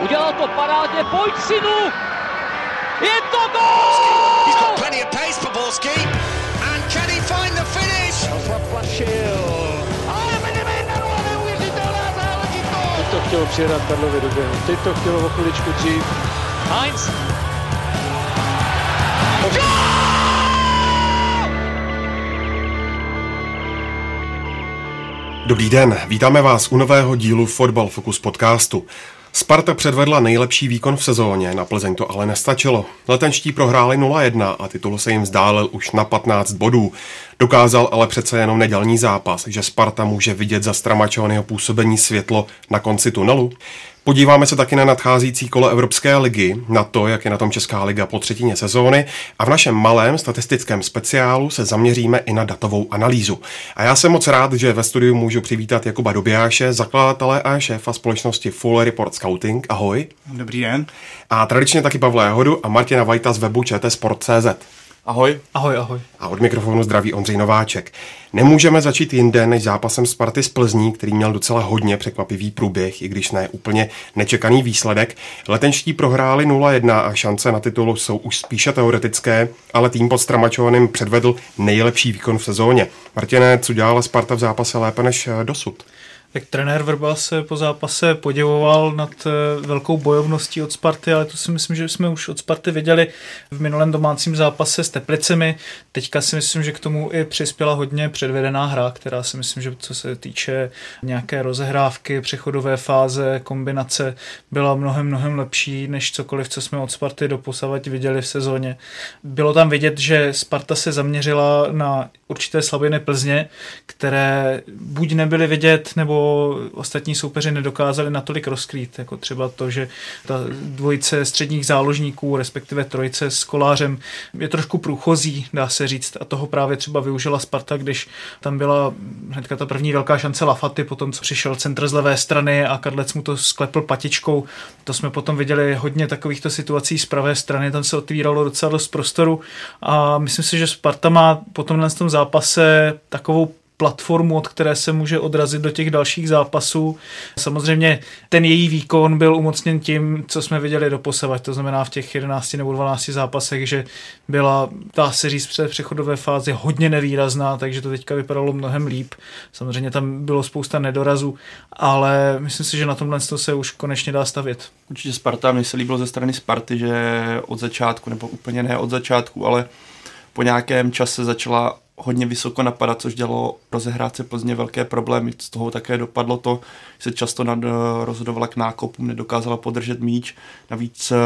Udělal to parádně, pojď synu! Je to gol! He's got plenty of pace. And can he find the finish? Zaplašil. Ale Medvedev, neuvěřitelná záležitost! Teď to chtělo přijedat Karlovi do běhu. Teď to chtělo o chviličku dřív. Heinz. Dobrý den, vítáme vás u nového dílu Fotbal Focus podcastu. Sparta předvedla nejlepší výkon v sezóně, na Plzeň to ale nestačilo. Letenští prohráli 0-1 a titul se jim vzdálil už na 15 bodů. Dokázal ale přece jenom nedělní zápas, že Sparta může vidět za Stramačonyho působení světlo na konci tunelu. Podíváme se taky na nadcházející kolo Evropské ligy, na to, jak je na tom Česká liga po třetině sezóny a v našem malém statistickém speciálu se zaměříme i na datovou analýzu. A já jsem moc rád, že ve studiu můžu přivítat Jakuba Dobijáše, zakladatele a šéfa společnosti Full Report Scouting. Ahoj. Dobrý den. A tradičně taky Pavla Jahodu a Martina Vajta z webu čtsport.cz. Ahoj. Ahoj, ahoj. A od mikrofonu zdraví Ondřej Nováček. Nemůžeme začít jinde než zápasem Sparty z Plzní, který měl docela hodně překvapivý průběh, i když ne úplně nečekaný výsledek. Letenští prohráli 0-1 a šance na titul jsou už spíše teoretické, ale tým pod Stramačovaným předvedl nejlepší výkon v sezóně. Martine, co dělala Sparta v zápase lépe než dosud? Tak trenér Vrba se po zápase poděvoval nad eh, velkou bojovností od Sparty, ale to si myslím, že jsme už od Sparty viděli v minulém domácím zápase s Teplicemi. Teďka si myslím, že k tomu i přispěla hodně předvedená hra, která si myslím, že co se týče nějaké rozehrávky, přechodové fáze, kombinace, byla mnohem, mnohem lepší než cokoliv, co jsme od Sparty doposavať viděli v sezóně. Bylo tam vidět, že Sparta se zaměřila na určité slabiny Plzně, které buď nebyly vidět, nebo ostatní soupeři nedokázali natolik rozkrýt, jako třeba to, že ta dvojice středních záložníků, respektive trojice s kolářem je trošku průchozí, dá se říct, a toho právě třeba využila Sparta, když tam byla hnedka ta první velká šance Lafaty, potom co přišel centr z levé strany a Kadlec mu to sklepl patičkou. To jsme potom viděli hodně takovýchto situací z pravé strany, tam se otvíralo docela dost prostoru a myslím si, že Sparta má potom na tom zápase takovou platformu, od které se může odrazit do těch dalších zápasů. Samozřejmě ten její výkon byl umocněn tím, co jsme viděli do posavať, to znamená v těch 11 nebo 12 zápasech, že byla, ta se říct, před přechodové fázi hodně nevýrazná, takže to teďka vypadalo mnohem líp. Samozřejmě tam bylo spousta nedorazů, ale myslím si, že na tomhle se už konečně dá stavět. Určitě Sparta, mně se líbilo ze strany Sparty, že od začátku, nebo úplně ne od začátku, ale po nějakém čase začala hodně vysoko napadat, což dělalo rozehrát se Plzně velké problémy. Z toho také dopadlo to, že se často nad, eh, rozhodovala k nákopům, nedokázala podržet míč. Navíc eh,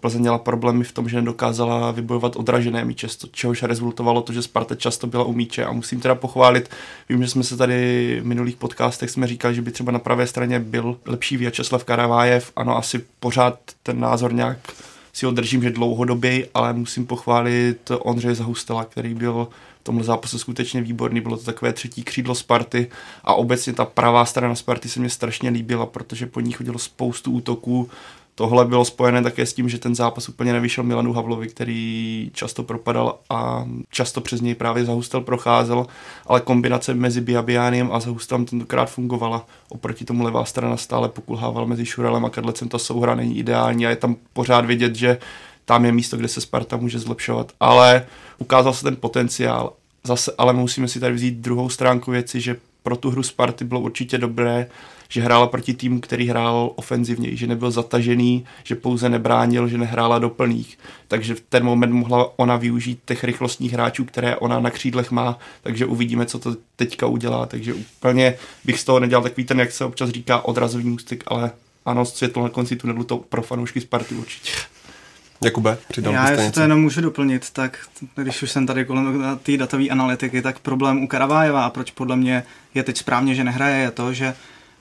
Plzeň měla problémy v tom, že nedokázala vybojovat odražené míče, čehož rezultovalo to, že Sparta často byla u míče. A musím teda pochválit, vím, že jsme se tady v minulých podcastech jsme říkali, že by třeba na pravé straně byl lepší Vyačeslav Karavájev. Ano, asi pořád ten názor nějak si ho držím, že dlouhodobě, ale musím pochválit Ondřeje Zahustela, který byl tomhle zápase skutečně výborný, bylo to takové třetí křídlo Sparty a obecně ta pravá strana Sparty se mě strašně líbila, protože po ní chodilo spoustu útoků, Tohle bylo spojené také s tím, že ten zápas úplně nevyšel Milanu Havlovi, který často propadal a často přes něj právě Zahustel procházel, ale kombinace mezi Biabiánem a Zahustelem tentokrát fungovala. Oproti tomu levá strana stále pokulhával mezi Šurelem a Kadlecem, ta souhra není ideální a je tam pořád vidět, že tam je místo, kde se Sparta může zlepšovat. Ale ukázal se ten potenciál. Zase, ale musíme si tady vzít druhou stránku věci, že pro tu hru Sparty bylo určitě dobré, že hrála proti týmu, který hrál ofenzivně, že nebyl zatažený, že pouze nebránil, že nehrála do plných. Takže v ten moment mohla ona využít těch rychlostních hráčů, které ona na křídlech má, takže uvidíme, co to teďka udělá. Takže úplně bych z toho nedělal takový ten, jak se občas říká, odrazový můstek, ale ano, světlo na konci tunelu to pro fanoušky Sparty určitě. Jakube, přidal Já jestli to jenom můžu doplnit, tak když už jsem tady kolem té datové analytiky, tak problém u Karavájeva a proč podle mě je teď správně, že nehraje, je to, že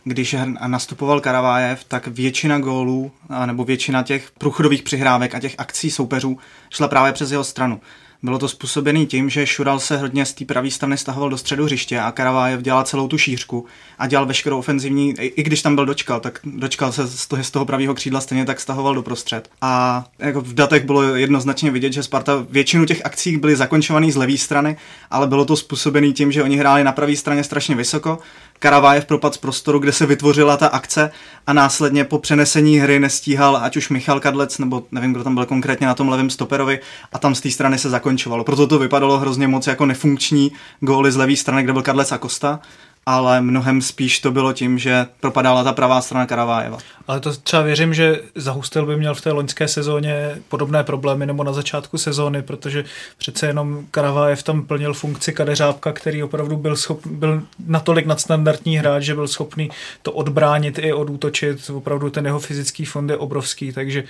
když nastupoval Karavájev, tak většina gólů, nebo většina těch průchodových přihrávek a těch akcí soupeřů šla právě přes jeho stranu. Bylo to způsobené tím, že Šural se hodně z té pravé strany stahoval do středu hřiště a Karavájev dělal celou tu šířku a dělal veškerou ofenzivní, i, i když tam byl dočkal, tak dočkal se z toho, z toho pravého křídla stejně tak stahoval do prostřed. A jako v datech bylo jednoznačně vidět, že Sparta většinu těch akcí byly zakončovaný z levé strany, ale bylo to způsobené tím, že oni hráli na pravé straně strašně vysoko, Karavájev propad z prostoru, kde se vytvořila ta akce a následně po přenesení hry nestíhal ať už Michal Kadlec, nebo nevím, kdo tam byl konkrétně na tom levém stoperovi a tam z té strany se zakončovalo. Proto to vypadalo hrozně moc jako nefunkční góly z levé strany, kde byl Kadlec a Kosta ale mnohem spíš to bylo tím, že propadala ta pravá strana Karavájeva. Ale to třeba věřím, že Zahustil by měl v té loňské sezóně podobné problémy nebo na začátku sezóny, protože přece jenom Karavájev tam plnil funkci kadeřábka, který opravdu byl, schop, byl natolik nadstandardní hráč, že byl schopný to odbránit i odútočit. Opravdu ten jeho fyzický fond je obrovský. Takže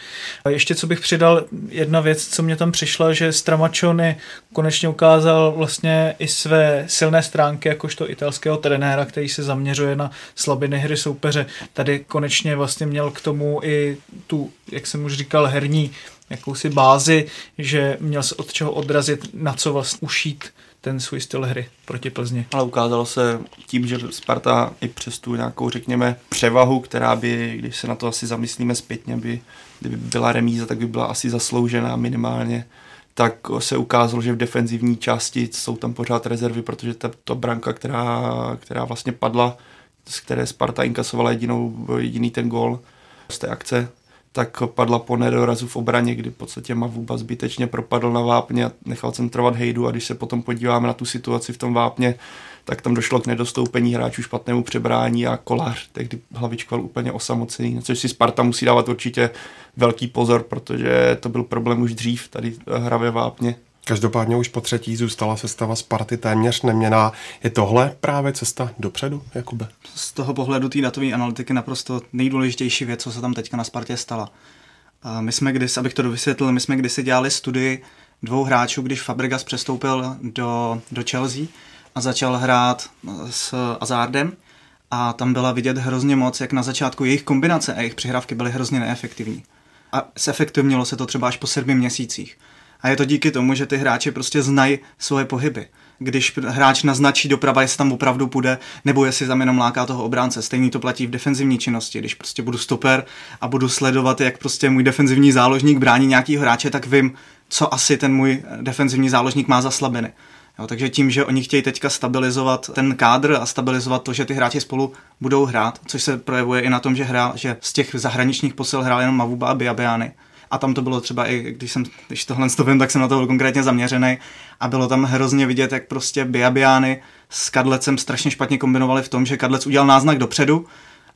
a ještě co bych přidal, jedna věc, co mě tam přišla, že Stramačony konečně ukázal vlastně i své silné stránky jakožto italského trenéra, který se zaměřuje na slabiny hry soupeře. Tady konečně vlastně měl k tomu i tu, jak jsem už říkal, herní jakousi bázi, že měl se od čeho odrazit, na co vlastně ušít ten svůj styl hry proti Plzni. Ale ukázalo se tím, že Sparta i přes tu nějakou, řekněme, převahu, která by, když se na to asi zamyslíme zpětně, by, kdyby byla remíza, tak by byla asi zasloužená minimálně tak se ukázalo, že v defenzivní části jsou tam pořád rezervy, protože ta, ta branka, která, která vlastně padla, z které Sparta inkasovala jedinou, jediný ten gol z té akce, tak padla po nedorazu v obraně, kdy v podstatě Mavuba zbytečně propadl na vápně a nechal centrovat Hejdu. A když se potom podíváme na tu situaci v tom vápně, tak tam došlo k nedostoupení hráčů, špatnému přebrání a kolář tehdy hlavičkoval úplně osamocený, na což si Sparta musí dávat určitě velký pozor, protože to byl problém už dřív tady hra ve vápně. Každopádně už po třetí zůstala sestava Sparty téměř neměná. Je tohle právě cesta dopředu, Jakube? Z toho pohledu té datové analytiky naprosto nejdůležitější věc, co se tam teďka na Spartě stala. My jsme když, abych to dovysvětlil, my jsme kdysi dělali studii dvou hráčů, když Fabregas přestoupil do, do Chelsea a začal hrát s Azardem a tam byla vidět hrozně moc, jak na začátku jejich kombinace a jejich přihrávky byly hrozně neefektivní. A zefektivnilo se to třeba až po sedmi měsících. A je to díky tomu, že ty hráči prostě znají svoje pohyby. Když hráč naznačí doprava, jestli tam opravdu půjde, nebo jestli tam jenom láká toho obránce. Stejný to platí v defenzivní činnosti. Když prostě budu stoper a budu sledovat, jak prostě můj defenzivní záložník brání nějaký hráče, tak vím, co asi ten můj defenzivní záložník má za slabiny. Jo, takže tím, že oni chtějí teďka stabilizovat ten kádr a stabilizovat to, že ty hráči spolu budou hrát, což se projevuje i na tom, že, hrál, že z těch zahraničních posil hrál jenom Mavuba a Biabiany. A tam to bylo třeba i, když jsem, když tohle vím, tak jsem na to byl konkrétně zaměřený a bylo tam hrozně vidět, jak prostě Biabiany s Kadlecem strašně špatně kombinovali v tom, že Kadlec udělal náznak dopředu,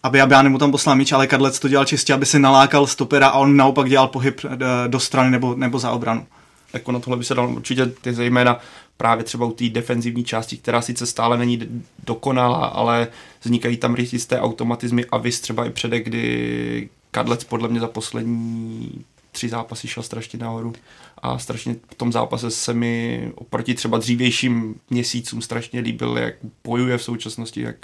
aby Biabiany mu tam poslal míč, ale Kadlec to dělal čistě, aby si nalákal stopera a on naopak dělal pohyb eh, do strany nebo, nebo za obranu. Jako na tohle by se dalo určitě ty zejména právě třeba u té defenzivní části, která sice stále není dokonalá, ale vznikají tam jisté automatizmy a vys třeba i předek, kdy Kadlec podle mě za poslední tři zápasy šel strašně nahoru a strašně v tom zápase se mi oproti třeba dřívějším měsícům strašně líbil, jak bojuje v současnosti, jak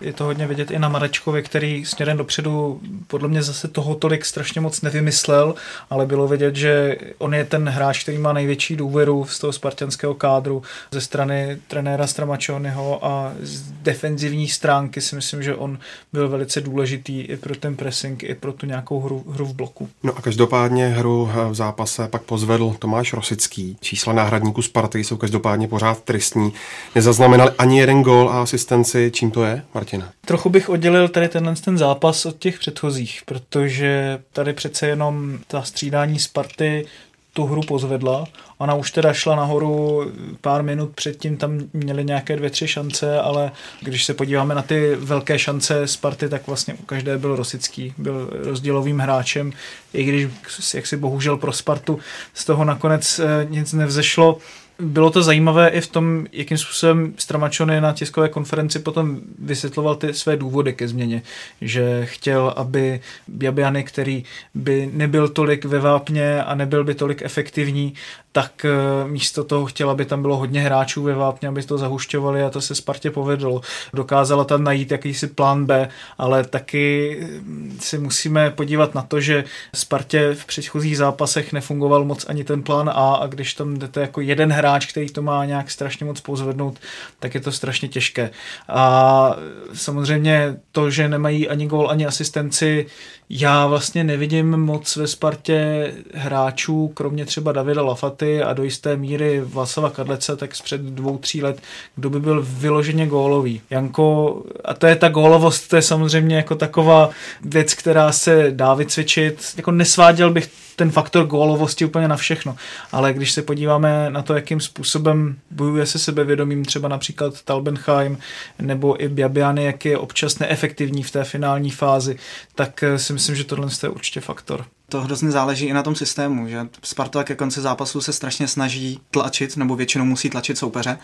je to hodně vidět i na Marečkovi, který směrem dopředu podle mě zase toho tolik strašně moc nevymyslel, ale bylo vidět, že on je ten hráč, který má největší důvěru z toho spartanského kádru ze strany trenéra Stramačonyho a z defenzivní stránky si myslím, že on byl velice důležitý i pro ten pressing, i pro tu nějakou hru, hru v bloku. No a každopádně hru v zápase pak pozvedl Tomáš Rosický. Čísla náhradníků Sparty jsou každopádně pořád tristní. Nezaznamenali ani jeden gol a asistenci. Čím to je, Martin? Martina. Trochu bych oddělil tady tenhle ten zápas od těch předchozích, protože tady přece jenom ta střídání Sparty tu hru pozvedla. Ona už teda šla nahoru pár minut předtím, tam měli nějaké dvě, tři šance, ale když se podíváme na ty velké šance Sparty, tak vlastně u každé byl Rosický, byl rozdílovým hráčem, i když, jak si bohužel pro Spartu, z toho nakonec eh, nic nevzešlo bylo to zajímavé i v tom, jakým způsobem Stramačony na tiskové konferenci potom vysvětloval ty své důvody ke změně, že chtěl, aby Biabiany, který by nebyl tolik ve vápně a nebyl by tolik efektivní, tak eh, místo toho chtěla, aby tam bylo hodně hráčů ve vápně, aby to zahušťovali a to se Spartě povedlo. Dokázala tam najít jakýsi plán B, ale taky hm, si musíme podívat na to, že Spartě v předchozích zápasech nefungoval moc ani ten plán A a když tam jdete jako jeden hráč, který to má nějak strašně moc pozvednout, tak je to strašně těžké. A samozřejmě to, že nemají ani gól, ani asistenci, já vlastně nevidím moc ve Spartě hráčů, kromě třeba Davida Lafaty a do jisté míry Vlasava Kadlece, tak před dvou, tří let, kdo by byl vyloženě gólový. Janko, a to je ta gólovost, to je samozřejmě jako taková věc, která se dá vycvičit. Jako nesváděl bych ten faktor gólovosti úplně na všechno. Ale když se podíváme na to, jakým způsobem bojuje se sebevědomím třeba například Talbenheim nebo i Biabiany, jak je občas neefektivní v té finální fázi, tak si myslím, že tohle je určitě faktor. To hrozně záleží i na tom systému, že Sparta ke konci zápasu se strašně snaží tlačit, nebo většinou musí tlačit soupeře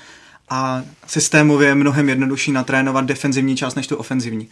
a systémově je mnohem jednodušší natrénovat defenzivní část než tu ofenzivní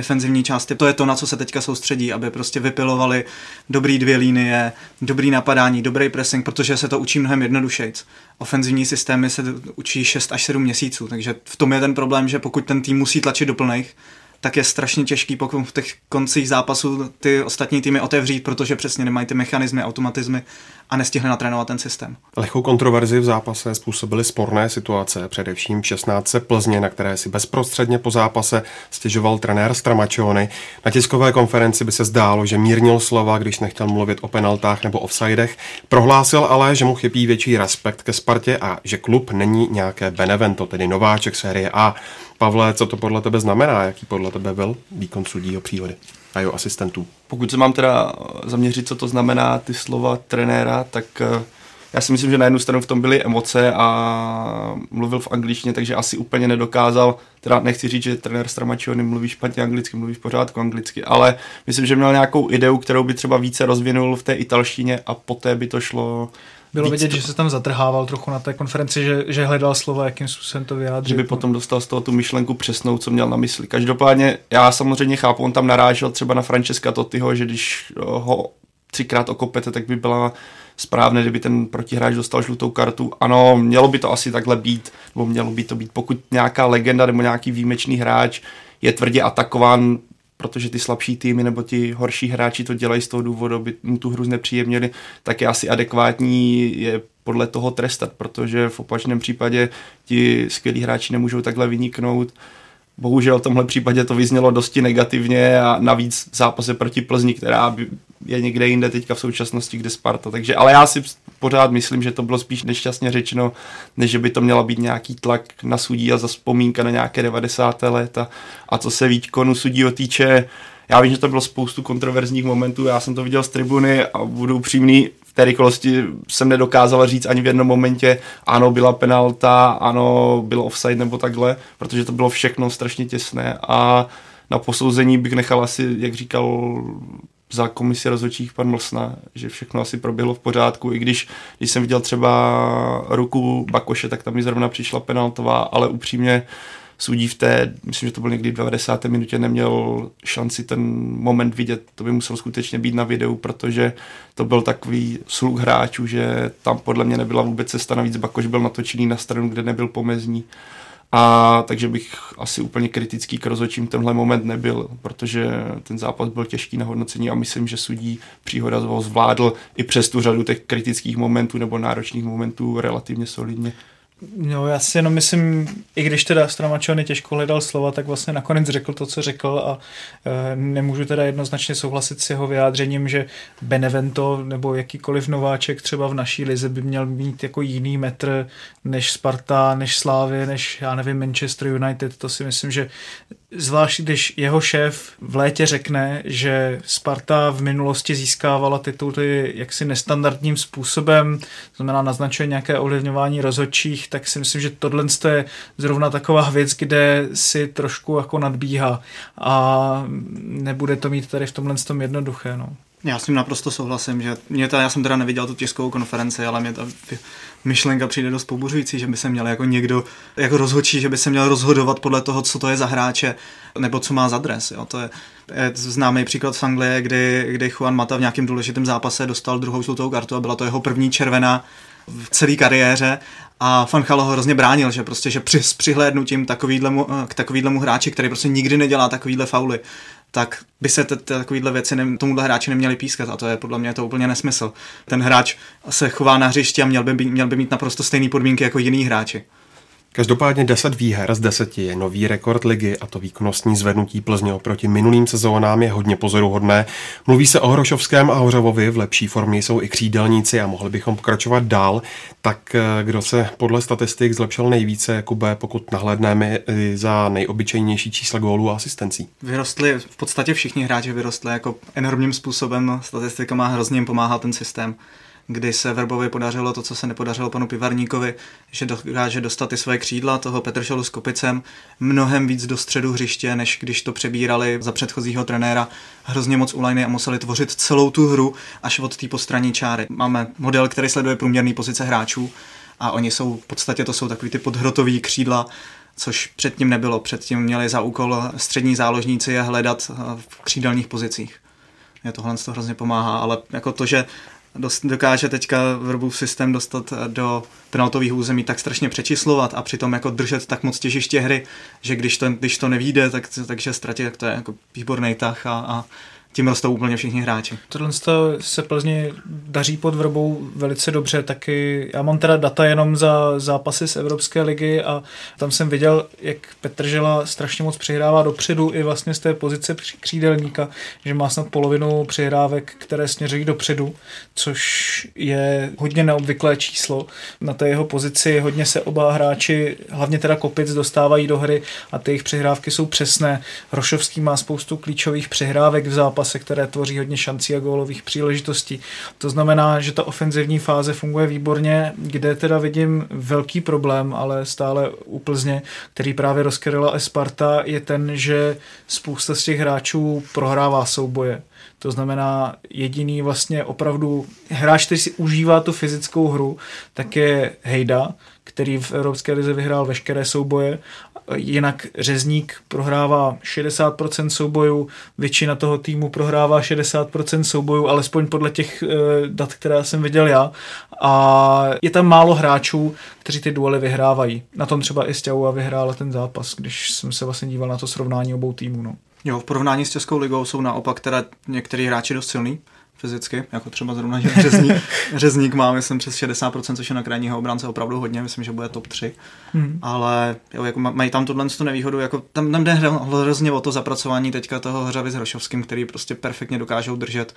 defenzivní části. To je to, na co se teďka soustředí, aby prostě vypilovali dobrý dvě linie, dobrý napadání, dobrý pressing, protože se to učí mnohem jednodušejc. Ofenzivní systémy se učí 6 až 7 měsíců, takže v tom je ten problém, že pokud ten tým musí tlačit do plných, tak je strašně těžký pokud v těch koncích zápasů ty ostatní týmy otevřít, protože přesně nemají ty mechanismy, automatizmy a nestihli natrénovat ten systém. Lehkou kontroverzi v zápase způsobily sporné situace, především v 16. Plzně, na které si bezprostředně po zápase stěžoval trenér Stramačony. Na tiskové konferenci by se zdálo, že mírnil slova, když nechtěl mluvit o penaltách nebo offsidech. Prohlásil ale, že mu chybí větší respekt ke Spartě a že klub není nějaké Benevento, tedy nováček série A. Pavle, co to podle tebe znamená? Jaký podle tebe byl výkon sudího příhody a jeho asistentů? Pokud se mám teda zaměřit, co to znamená ty slova trenéra, tak eh, já si myslím, že na jednu stranu v tom byly emoce a mluvil v angličtině, takže asi úplně nedokázal, teda nechci říct, že trenér Stramačiony mluví špatně anglicky, mluví v pořádku anglicky, ale myslím, že měl nějakou ideu, kterou by třeba více rozvinul v té italštině a poté by to šlo bylo vidět, to... že se tam zatrhával trochu na té konferenci, že, že hledal slova, jakým způsobem to vyjádřit. Že by potom dostal z toho tu myšlenku přesnou, co měl na mysli. Každopádně já samozřejmě chápu, on tam narážel třeba na Francesca Totyho, že když ho třikrát okopete, tak by byla správné, kdyby ten protihráč dostal žlutou kartu. Ano, mělo by to asi takhle být, nebo mělo by to být, pokud nějaká legenda nebo nějaký výjimečný hráč je tvrdě atakován protože ty slabší týmy nebo ti horší hráči to dělají z toho důvodu, aby mu tu hru znepříjemnili, tak je asi adekvátní je podle toho trestat, protože v opačném případě ti skvělí hráči nemůžou takhle vyniknout. Bohužel v tomhle případě to vyznělo dosti negativně a navíc zápase proti Plzni, která je někde jinde teďka v současnosti, kde Sparta. Takže, ale já si pořád myslím, že to bylo spíš nešťastně řečeno, než že by to měla být nějaký tlak na sudí a za vzpomínka na nějaké 90. léta. A co se výkonu sudí týče, já vím, že to bylo spoustu kontroverzních momentů, já jsem to viděl z tribuny a budu upřímný, v té rychlosti jsem nedokázal říct ani v jednom momentě, ano, byla penalta, ano, bylo offside nebo takhle, protože to bylo všechno strašně těsné a na posouzení bych nechal asi, jak říkal za komisi rozhodčích pan Mlsna, že všechno asi proběhlo v pořádku, i když, když jsem viděl třeba ruku Bakoše, tak tam mi zrovna přišla penaltová, ale upřímně sudí v té, myslím, že to byl někdy v 90. minutě, neměl šanci ten moment vidět, to by musel skutečně být na videu, protože to byl takový sluh hráčů, že tam podle mě nebyla vůbec cesta, navíc Bakoš byl natočený na stranu, kde nebyl pomezní. A takže bych asi úplně kritický k rozhodčím tenhle moment nebyl, protože ten zápas byl těžký na hodnocení a myslím, že sudí příhoda ho zvládl i přes tu řadu těch kritických momentů nebo náročných momentů relativně solidně. No, já si jenom myslím, i když teda Stramačony těžko hledal slova, tak vlastně nakonec řekl to, co řekl a e, nemůžu teda jednoznačně souhlasit s jeho vyjádřením, že Benevento nebo jakýkoliv nováček třeba v naší lize by měl mít jako jiný metr než Sparta, než Slávy, než já nevím Manchester United. To si myslím, že Zvlášť když jeho šéf v létě řekne, že Sparta v minulosti získávala tituly jaksi nestandardním způsobem, znamená naznačuje nějaké ovlivňování rozhodčích, tak si myslím, že tohle je zrovna taková věc, kde si trošku jako nadbíhá a nebude to mít tady v tomhle tom jednoduché. No. Já s tím naprosto souhlasím, že mě ta, já jsem teda neviděl tu tiskovou konferenci, ale mě ta myšlenka přijde dost pobuřující, že by se měl jako někdo, jako rozhodčí, že by se měl rozhodovat podle toho, co to je za hráče, nebo co má za dres. Jo. To je, je známý příklad z Anglie, kdy, kdy Juan Mata v nějakém důležitém zápase dostal druhou žlutou kartu a byla to jeho první červená v celé kariéře a Fanchalo ho hrozně bránil, že prostě, že při, s přihlédnutím takovýhlemu, k takovýhlemu hráči, který prostě nikdy nedělá takovýhle fauly, tak by se takovýhle věci ne, tomuhle hráči neměli pískat a to je podle mě to úplně nesmysl. Ten hráč se chová na hřišti a měl by, měl by mít naprosto stejné podmínky jako jiný hráči. Každopádně 10 výher z 10 je nový rekord ligy a to výkonnostní zvednutí Plzně oproti minulým sezónám je hodně pozoruhodné. Mluví se o Hrošovském a Hořavovi, v lepší formě jsou i křídelníci a mohli bychom pokračovat dál. Tak eh, kdo se podle statistik zlepšil nejvíce, Jakube, pokud nahlédneme za nejobyčejnější čísla gólů a asistencí? Vyrostli, v podstatě všichni hráči vyrostli jako enormním způsobem, statistika má hrozně jim pomáhá ten systém kdy se Verbovi podařilo to, co se nepodařilo panu Pivarníkovi, že dokáže dostat ty své křídla toho Petršelu s Kopicem mnohem víc do středu hřiště, než když to přebírali za předchozího trenéra hrozně moc ulajny a museli tvořit celou tu hru až od té postranní čáry. Máme model, který sleduje průměrné pozice hráčů a oni jsou, v podstatě to jsou takový ty podhrotový křídla, což předtím nebylo. Předtím měli za úkol střední záložníci je hledat v křídelných pozicích. Je tohle to hrozně pomáhá, ale jako to, že dost, dokáže teďka Verbův systém dostat eh, do penaltových území tak strašně přečíslovat a přitom jako držet tak moc těžiště hry, že když to, když to nevíde, tak, takže ztratí, tak to je jako výborný tah a, a tím rostou úplně všichni hráči. Tohle se Plzni daří pod vrbou velice dobře, taky já mám teda data jenom za zápasy z Evropské ligy a tam jsem viděl, jak Petržela strašně moc přihrává dopředu i vlastně z té pozice křídelníka, že má snad polovinu přihrávek, které směřují dopředu, což je hodně neobvyklé číslo. Na té jeho pozici hodně se oba hráči, hlavně teda Kopic, dostávají do hry a ty jejich přihrávky jsou přesné. Rošovský má spoustu klíčových přihrávek v zápase zápase, které tvoří hodně šancí a gólových příležitostí. To znamená, že ta ofenzivní fáze funguje výborně, kde teda vidím velký problém, ale stále úplzně, který právě rozkryla Esparta, je ten, že spousta z těch hráčů prohrává souboje. To znamená, jediný vlastně opravdu hráč, který si užívá tu fyzickou hru, tak je Hejda, který v Evropské lize vyhrál veškeré souboje Jinak řezník prohrává 60% soubojů, většina toho týmu prohrává 60% soubojů, alespoň podle těch e, dat, která jsem viděl já. A je tam málo hráčů, kteří ty duely vyhrávají. Na tom třeba i Stěhova vyhrála ten zápas, když jsem se vlastně díval na to srovnání obou týmů. No. Jo, v porovnání s Českou ligou jsou naopak teda některý hráči dost silný fyzicky, jako třeba zrovna, řezník, řezník má, myslím, přes 60%, což je na krajního obránce opravdu hodně, myslím, že bude top 3, hmm. ale jo, jako mají tam tohle tu nevýhodu, jako tam, tam jde hrozně o to zapracování teďka toho hřavy s Hrošovským, který prostě perfektně dokážou držet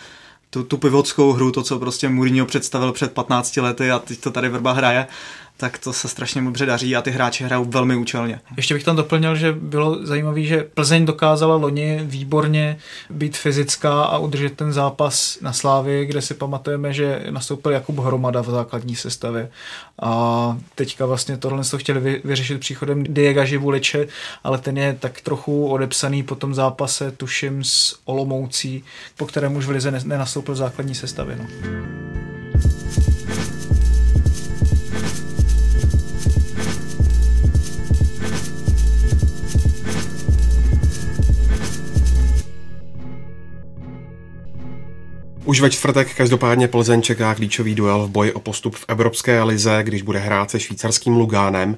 tu, tu pivotskou hru, to, co prostě Mourinho představil před 15 lety a teď to tady Vrba hraje tak to se strašně dobře daří a ty hráči hrajou velmi účelně. Ještě bych tam doplnil, že bylo zajímavé, že Plzeň dokázala loni výborně být fyzická a udržet ten zápas na Slávě, kde si pamatujeme, že nastoupil Jakub Hromada v základní sestavě. A teďka vlastně tohle to chtěli vyřešit příchodem Diego Živuliče, ale ten je tak trochu odepsaný po tom zápase, tuším, s Olomoucí, po kterém už v Lize nenastoupil v základní sestavě. No. Už ve čtvrtek každopádně Plzeň čeká klíčový duel v boji o postup v Evropské lize, když bude hrát se švýcarským Lugánem.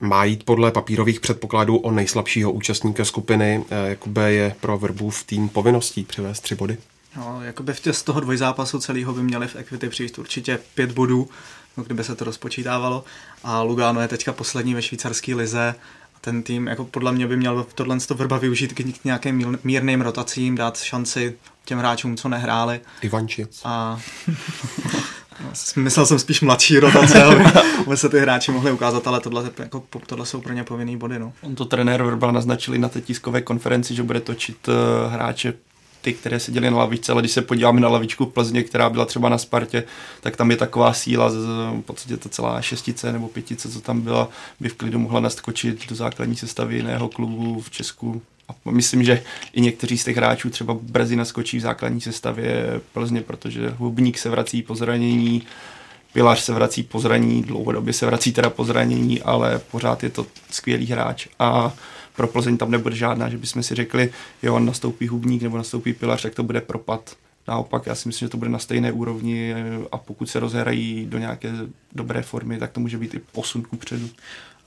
Má jít podle papírových předpokladů o nejslabšího účastníka skupiny. Eh, Jakube je pro v tým povinností přivést tři body? No, jakoby v tě, z toho dvojzápasu celého by měli v Equity přijít určitě pět bodů, no, kdyby se to rozpočítávalo. A Lugano je teďka poslední ve švýcarské lize ten tým, jako podle mě by měl tohle vrba využít k nějakým mírným rotacím, dát šanci těm hráčům, co nehráli. Ivančic. A Myslel jsem spíš mladší rotace, aby se ty hráči mohli ukázat, ale tohle, jako, tohle jsou pro ně povinný body. No. On to trenér Vrba naznačili na té tiskové konferenci, že bude točit uh, hráče ty, které seděly na lavičce, ale když se podíváme na lavičku v Plzně, která byla třeba na Spartě, tak tam je taková síla, v podstatě ta celá šestice nebo pětice, co tam byla, by v klidu mohla naskočit do základní sestavy jiného klubu v Česku. A myslím, že i někteří z těch hráčů třeba brzy naskočí v základní sestavě Plzně, protože Hubník se vrací po zranění, Pilař se vrací po zranění, dlouhodobě se vrací teda po zranění, ale pořád je to skvělý hráč a pro Plzeň tam nebude žádná, že bychom si řekli, jo, on nastoupí Hubník nebo nastoupí Pilař, tak to bude propad. Naopak, já si myslím, že to bude na stejné úrovni a pokud se rozhrají do nějaké dobré formy, tak to může být i posun ku předu.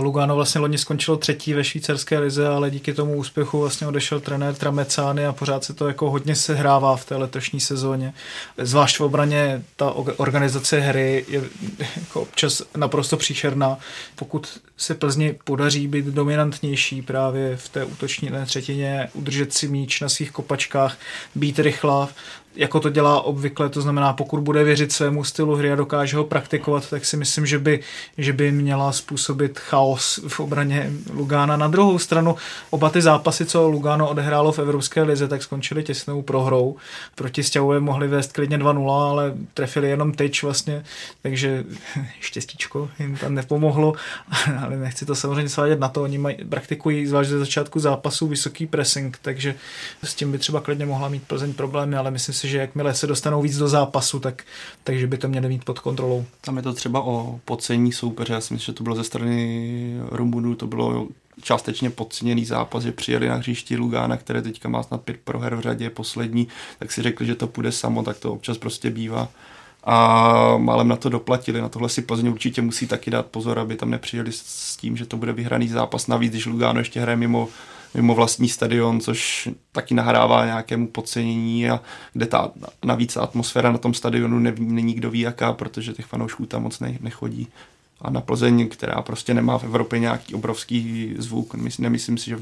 Lugano vlastně loni skončilo třetí ve švýcarské lize, ale díky tomu úspěchu vlastně odešel trenér Tramecány a pořád se to jako hodně sehrává v té letošní sezóně. Zvlášť v obraně ta organizace hry je jako občas naprosto příšerná. Pokud se Plzni podaří být dominantnější právě v té útoční třetině, udržet si míč na svých kopačkách, být rychlá, jako to dělá obvykle, to znamená, pokud bude věřit svému stylu hry a dokáže ho praktikovat, tak si myslím, že by, že by měla způsobit chaos v obraně Lugána. Na druhou stranu, oba ty zápasy, co Lugano odehrálo v Evropské lize, tak skončily těsnou prohrou. Proti Stěhové mohli vést klidně 2-0, ale trefili jenom tyč vlastně, takže štěstíčko jim tam nepomohlo, ale nechci to samozřejmě svádět na to, oni mají, praktikují zvlášť ze začátku zápasu vysoký pressing, takže s tím by třeba klidně mohla mít Plzeň problémy, ale myslím si, že jakmile se dostanou víc do zápasu, tak, takže by to měli mít pod kontrolou. Tam je to třeba o podcení soupeře, já si myslím, že to bylo ze strany Rumunů, to bylo částečně podceněný zápas, že přijeli na hřišti Lugána, které teďka má snad pět proher v řadě, poslední, tak si řekli, že to půjde samo, tak to občas prostě bývá. A málem na to doplatili. Na tohle si Plzeň určitě musí taky dát pozor, aby tam nepřijeli s tím, že to bude vyhraný zápas. Navíc, když Lugano ještě hraje mimo mimo vlastní stadion, což taky nahrává nějakému podcenění a kde ta navíc atmosféra na tom stadionu ne, není kdo ví jaká, protože těch fanoušků tam moc ne, nechodí. A na Plzeň, která prostě nemá v Evropě nějaký obrovský zvuk, nemyslím si, že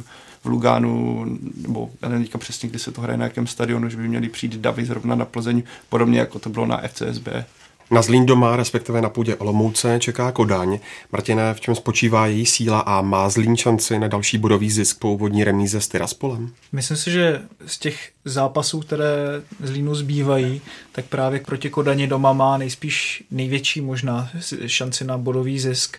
v Lugánu, nebo já nevím přesně, kdy se to hraje na jakém stadionu, že by měli přijít davy zrovna na Plzeň, podobně jako to bylo na FCSB. Na Zlín doma, respektive na půdě Olomouce, čeká Kodaň. Martine, v čem spočívá její síla a má Zlín šanci na další bodový zisk po úvodní remíze s Tyraspolem? Myslím si, že z těch zápasů, které Zlínu zbývají, tak právě proti Kodani doma má nejspíš největší možná šanci na bodový zisk.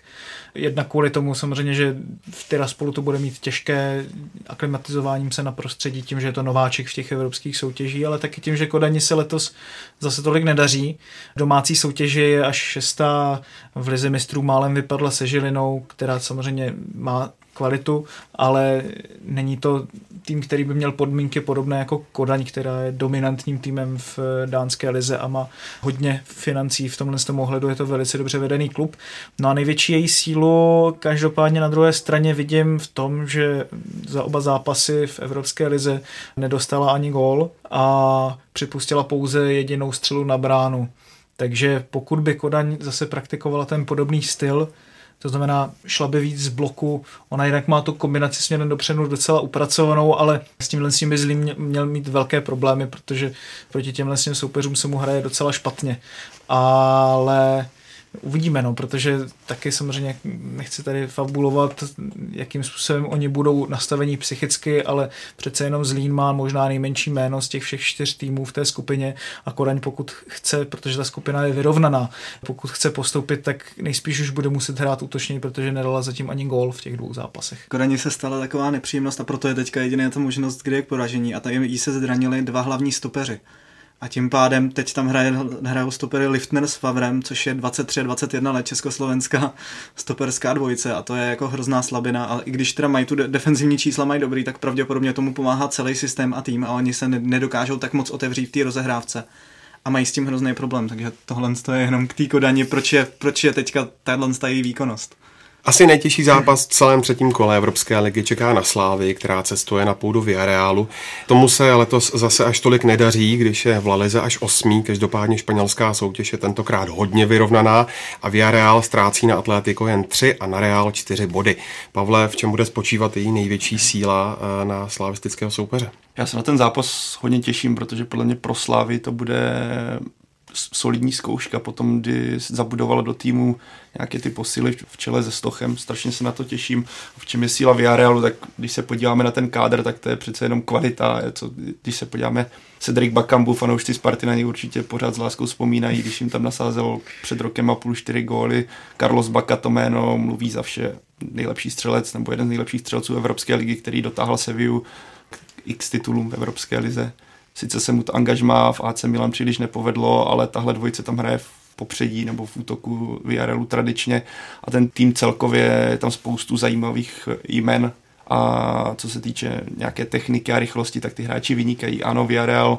Jedna kvůli tomu samozřejmě, že v Tiraspolu to bude mít těžké aklimatizováním se na prostředí tím, že je to nováček v těch evropských soutěží, ale taky tím, že Kodani se letos zase tolik nedaří. Domácí soutěže je až šestá, v Lize mistrů málem vypadla se Žilinou, která samozřejmě má kvalitu, ale není to tým, který by měl podmínky podobné jako Kodaň, která je dominantním týmem v dánské lize a má hodně financí v tomhle tom ohledu, je to velice dobře vedený klub. No a největší její sílu každopádně na druhé straně vidím v tom, že za oba zápasy v Evropské lize nedostala ani gól a připustila pouze jedinou střelu na bránu. Takže pokud by Kodaň zase praktikovala ten podobný styl, to znamená, šla by víc z bloku. Ona jinak má tu kombinaci směrem dopředu docela upracovanou, ale s tímhle s tím by Zlým měl mít velké problémy, protože proti těmhle s soupeřům se mu hraje docela špatně. Ale uvidíme, no, protože taky samozřejmě nechci tady fabulovat, jakým způsobem oni budou nastavení psychicky, ale přece jenom Zlín má možná nejmenší jméno z těch všech čtyř týmů v té skupině a Kodaň pokud chce, protože ta skupina je vyrovnaná, pokud chce postoupit, tak nejspíš už bude muset hrát útočně, protože nedala zatím ani gól v těch dvou zápasech. Kodani se stala taková nepříjemnost a proto je teďka jediná ta možnost, kdy je k poražení a tady jí se zranili dva hlavní stopeři. A tím pádem teď tam hraje, hrajou stopery Liftner s Favrem, což je 23-21 let československá stoperská dvojice a to je jako hrozná slabina. A i když teda mají tu de- defenzivní čísla mají dobrý, tak pravděpodobně tomu pomáhá celý systém a tým a oni se ne- nedokážou tak moc otevřít v té rozehrávce. A mají s tím hrozný problém, takže tohle je jenom k té kodani, proč je, proč je teďka tahle její výkonnost. Asi nejtěžší zápas v celém třetím kole Evropské ligy čeká na Slávy, která cestuje na půdu Villarealu. Tomu se letos zase až tolik nedaří, když je v Lalize až osmý, každopádně španělská soutěž je tentokrát hodně vyrovnaná a Villarreal ztrácí na Atletico jen tři a na Real čtyři body. Pavle, v čem bude spočívat její největší síla eh, na slavistického soupeře? Já se na ten zápas hodně těším, protože podle mě pro Slávy to bude solidní zkouška potom, kdy zabudovala do týmu nějaké ty posily v čele se Stochem. Strašně se na to těším. V čem je síla Villarrealu, tak když se podíváme na ten kádr, tak to je přece jenom kvalita. Co, když se podíváme Cedric Bakambu, fanoušci Sparty na něj určitě pořád s láskou vzpomínají, když jim tam nasázel před rokem a půl čtyři góly. Carlos Baka to jméno mluví za vše nejlepší střelec nebo jeden z nejlepších střelců Evropské ligy, který dotáhl Sevillu k x titulům v Evropské lize. Sice se mu to angažmá v AC Milan příliš nepovedlo, ale tahle dvojice tam hraje v popředí nebo v útoku Villarrealu tradičně a ten tým celkově je tam spoustu zajímavých jmen a co se týče nějaké techniky a rychlosti, tak ty hráči vynikají. Ano, Villarreal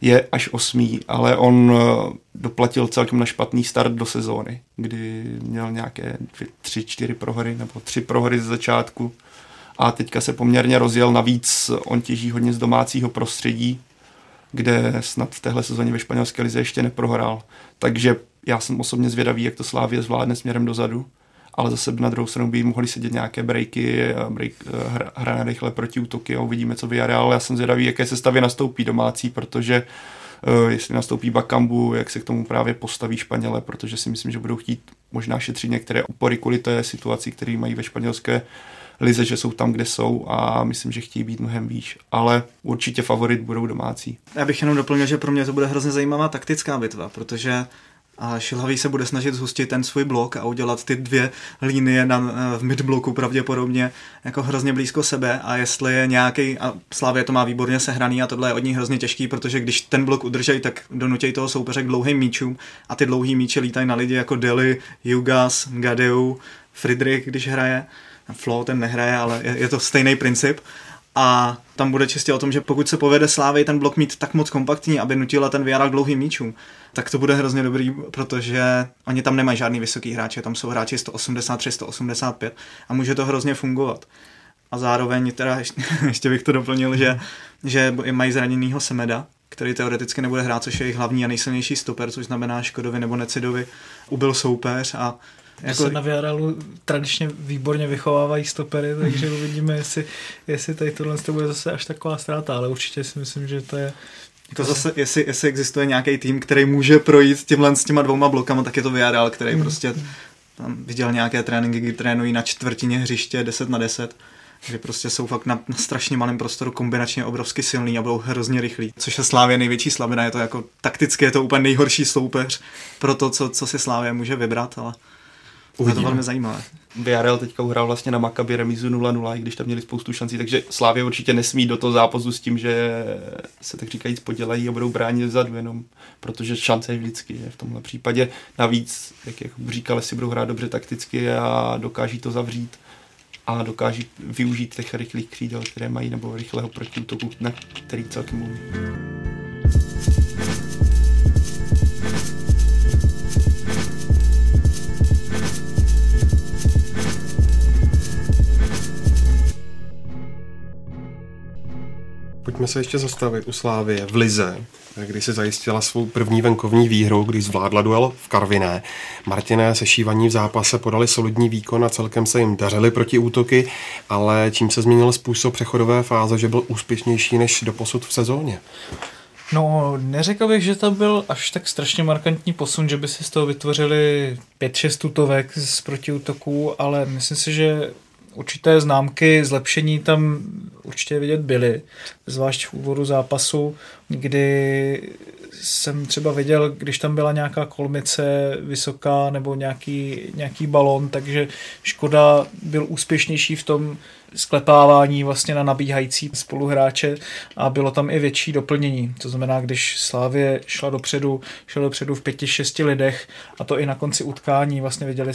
je až osmý, ale on eh, doplatil celkem na špatný start do sezóny, kdy měl nějaké tři, čtyři prohry nebo tři prohry z začátku a teďka se poměrně rozjel, navíc on těží hodně z domácího prostředí, kde snad v téhle sezóně ve španělské lize ještě neprohrál. Takže já jsem osobně zvědavý, jak to Slávě zvládne směrem dozadu ale zase na druhou stranu by mohly sedět nějaké breaky, break, hra, hra na rychle proti útoky a uvidíme, co ale já jsem zvědavý, jaké sestavy nastoupí domácí, protože uh, jestli nastoupí Bakambu, jak se k tomu právě postaví Španěle, protože si myslím, že budou chtít možná šetřit některé opory kvůli té situaci, které mají ve španělské lize, že jsou tam, kde jsou a myslím, že chtějí být mnohem výš. Ale určitě favorit budou domácí. Já bych jenom doplnil, že pro mě to bude hrozně zajímavá taktická bitva, protože a Šilhavý se bude snažit zhustit ten svůj blok a udělat ty dvě linie na, v midbloku pravděpodobně jako hrozně blízko sebe a jestli je nějaký, a Slávě to má výborně sehraný a tohle je od ní hrozně těžký, protože když ten blok udržej, tak donutějí toho soupeře k dlouhým míčům a ty dlouhý míče lítají na lidi jako Deli, Jugas, Gadeu, Friedrich, když hraje, Flo ten nehraje, ale je, je to stejný princip a tam bude čistě o tom, že pokud se povede Slávy ten blok mít tak moc kompaktní, aby nutila ten Viara k dlouhým míčům, tak to bude hrozně dobrý, protože oni tam nemají žádný vysoký hráče, tam jsou hráči 183, 185 a může to hrozně fungovat. A zároveň teda ještě, ještě bych to doplnil, že, že mají zraněnýho Semeda, který teoreticky nebude hrát, což je jejich hlavní a nejsilnější stoper, což znamená Škodovi nebo Necidovi, ubil soupeř a jako... se na Viaralu tradičně výborně vychovávají stopery, takže uvidíme, jestli, jestli tady tohle to bude zase až taková ztráta, ale určitě si myslím, že to je jako zase, jestli, jestli existuje nějaký tým, který může projít tímhle s těma dvouma blokama, tak je to Villarreal, který mm. prostě tam viděl nějaké tréninky, kdy trénují na čtvrtině hřiště 10 na 10 že prostě jsou fakt na, na strašně malém prostoru kombinačně obrovsky silný a budou hrozně rychlí. Což je Slávě největší slabina, je to jako takticky je to úplně nejhorší soupeř pro to, co, co si Slávě může vybrat, ale Uvidíme. Je to velmi zajímavé. Villarreal teďka uhrál vlastně na Maccabi remizu 0-0, i když tam měli spoustu šancí, takže Slávě určitě nesmí do toho zápasu s tím, že se tak říkajíc podělají a budou bránit vzadu jenom, protože šance je vždycky je v tomhle případě. Navíc, jak, jak říkal, si budou hrát dobře takticky a dokáží to zavřít a dokáží využít těch rychlých křídel, které mají, nebo rychlého protiútoku, na který celkem umí. Pojďme se ještě zastavit u Slávie v Lize, kdy se zajistila svou první venkovní výhru, když zvládla duel v Karviné. Martiné sešívaní v zápase podali solidní výkon a celkem se jim dařily proti útoky, ale čím se změnil způsob přechodové fáze, že byl úspěšnější než do posud v sezóně? No, neřekl bych, že to byl až tak strašně markantní posun, že by si z toho vytvořili 5-6 tutovek z protiútoků, ale myslím si, že určité známky zlepšení tam určitě vidět byly, zvlášť v úvodu zápasu, kdy jsem třeba viděl, když tam byla nějaká kolmice vysoká nebo nějaký, nějaký balon, takže Škoda byl úspěšnější v tom sklepávání vlastně na nabíhající spoluhráče a bylo tam i větší doplnění. To znamená, když Slávě šla dopředu, šla dopředu v pěti, šesti lidech a to i na konci utkání vlastně viděli,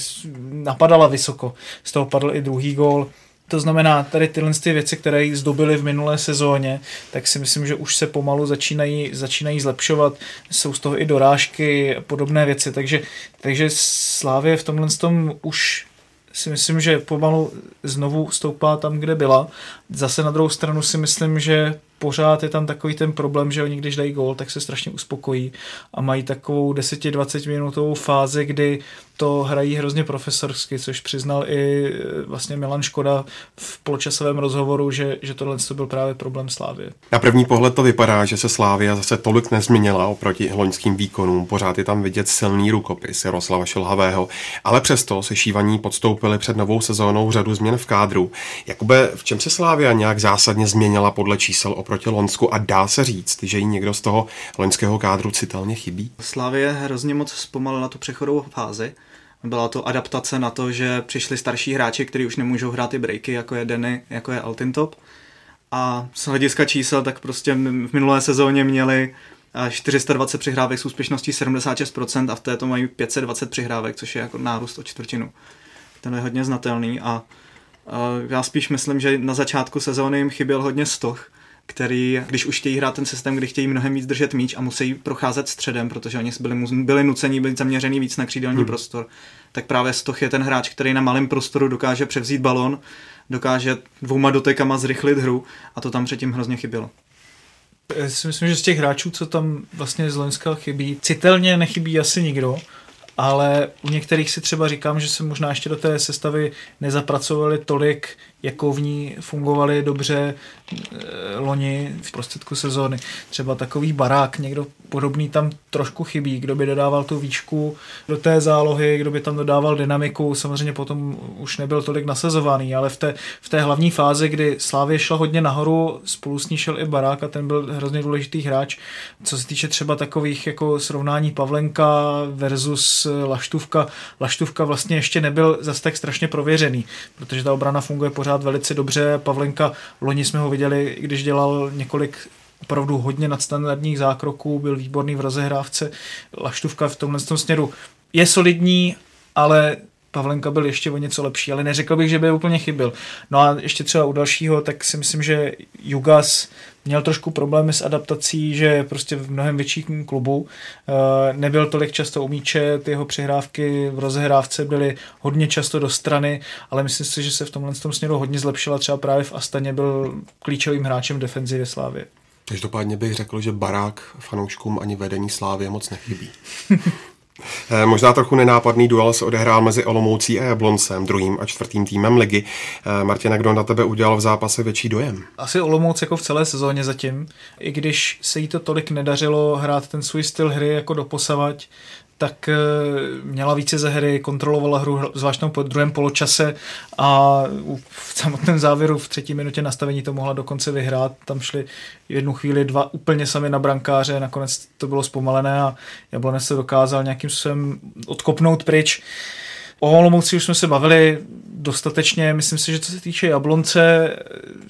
napadala vysoko. Z toho padl i druhý gól. To znamená, tady tyhle ty věci, které jí zdobily v minulé sezóně, tak si myslím, že už se pomalu začínají, začínají zlepšovat. Jsou z toho i dorážky podobné věci, takže, takže Slávě v tomhle tom už si myslím, že pomalu znovu stoupá tam, kde byla. Zase na druhou stranu si myslím, že pořád je tam takový ten problém, že oni když dají gól, tak se strašně uspokojí a mají takovou 10-20 minutovou fázi, kdy to hrají hrozně profesorsky, což přiznal i e, vlastně Milan Škoda v poločasovém rozhovoru, že, že tohle to byl právě problém Slávy. Na první pohled to vypadá, že se Slávia zase tolik nezměnila oproti loňským výkonům. Pořád je tam vidět silný rukopis Jaroslava Šilhavého, ale přesto se šívaní podstoupili před novou sezónou řadu změn v kádru. Jakube, v čem se Slávia nějak zásadně změnila podle čísel oproti Lonsku a dá se říct, že jí někdo z toho loňského kádru citelně chybí? Slávie hrozně moc zpomalila tu přechodovou fázi byla to adaptace na to, že přišli starší hráči, kteří už nemůžou hrát ty breaky, jako je Denny, jako je Altintop. A z hlediska čísel, tak prostě v minulé sezóně měli 420 přihrávek s úspěšností 76% a v této mají 520 přihrávek, což je jako nárůst o čtvrtinu. Ten je hodně znatelný a já spíš myslím, že na začátku sezóny jim chyběl hodně stoch, který, když už chtějí hrát ten systém, kdy chtějí mnohem víc držet míč a musí procházet středem, protože oni byli, byli nuceni být zaměřený víc na křídelní hmm. prostor, tak právě Stoch je ten hráč, který na malém prostoru dokáže převzít balon, dokáže dvouma dotekama zrychlit hru a to tam předtím hrozně chybělo. Já si myslím, že z těch hráčů, co tam vlastně z Loňska chybí, citelně nechybí asi nikdo, ale u některých si třeba říkám, že se možná ještě do té sestavy nezapracovali tolik, jako v ní fungovali dobře e, loni v prostředku sezóny. Třeba takový barák, někdo podobný tam trošku chybí, kdo by dodával tu výšku do té zálohy, kdo by tam dodával dynamiku, samozřejmě potom už nebyl tolik nasazovaný, ale v té, v té hlavní fázi, kdy Slávě šla hodně nahoru, spolu s ní šel i barák a ten byl hrozně důležitý hráč. Co se týče třeba takových jako srovnání Pavlenka versus Laštůvka, Laštůvka vlastně ještě nebyl zase tak strašně prověřený, protože ta obrana funguje pořád velice dobře. Pavlenka, loni jsme ho viděli, když dělal několik opravdu hodně nadstandardních zákroků, byl výborný v rozehrávce. Laštůvka v tomhle tom směru je solidní, ale Pavlenka byl ještě o něco lepší, ale neřekl bych, že by úplně chybil. No a ještě třeba u dalšího, tak si myslím, že Jugas měl trošku problémy s adaptací, že prostě v mnohem větším klubu eh, nebyl tolik často u míče, ty jeho přihrávky v rozehrávce byly hodně často do strany, ale myslím si, že se v tomhle tom směru hodně zlepšila, třeba právě v Astaně byl klíčovým hráčem defenzivy Slávy. Každopádně bych řekl, že barák fanouškům ani vedení Slávy moc nechybí. Eh, možná trochu nenápadný duel se odehrál mezi Olomoucí a Jabloncem, druhým a čtvrtým týmem ligy. Eh, Martina, kdo na tebe udělal v zápase větší dojem? Asi Olomouc jako v celé sezóně zatím, i když se jí to tolik nedařilo hrát ten svůj styl hry jako doposavať, tak eh, měla více ze hry, kontrolovala hru, zvlášť po druhém poločase a v samotném závěru v třetí minutě nastavení to mohla dokonce vyhrát. Tam šli jednu chvíli dva úplně sami na brankáře, nakonec to bylo zpomalené a Jablonec se dokázal nějakým způsobem odkopnout pryč. O Olomouci už jsme se bavili dostatečně. Myslím si, že co se týče Jablonce,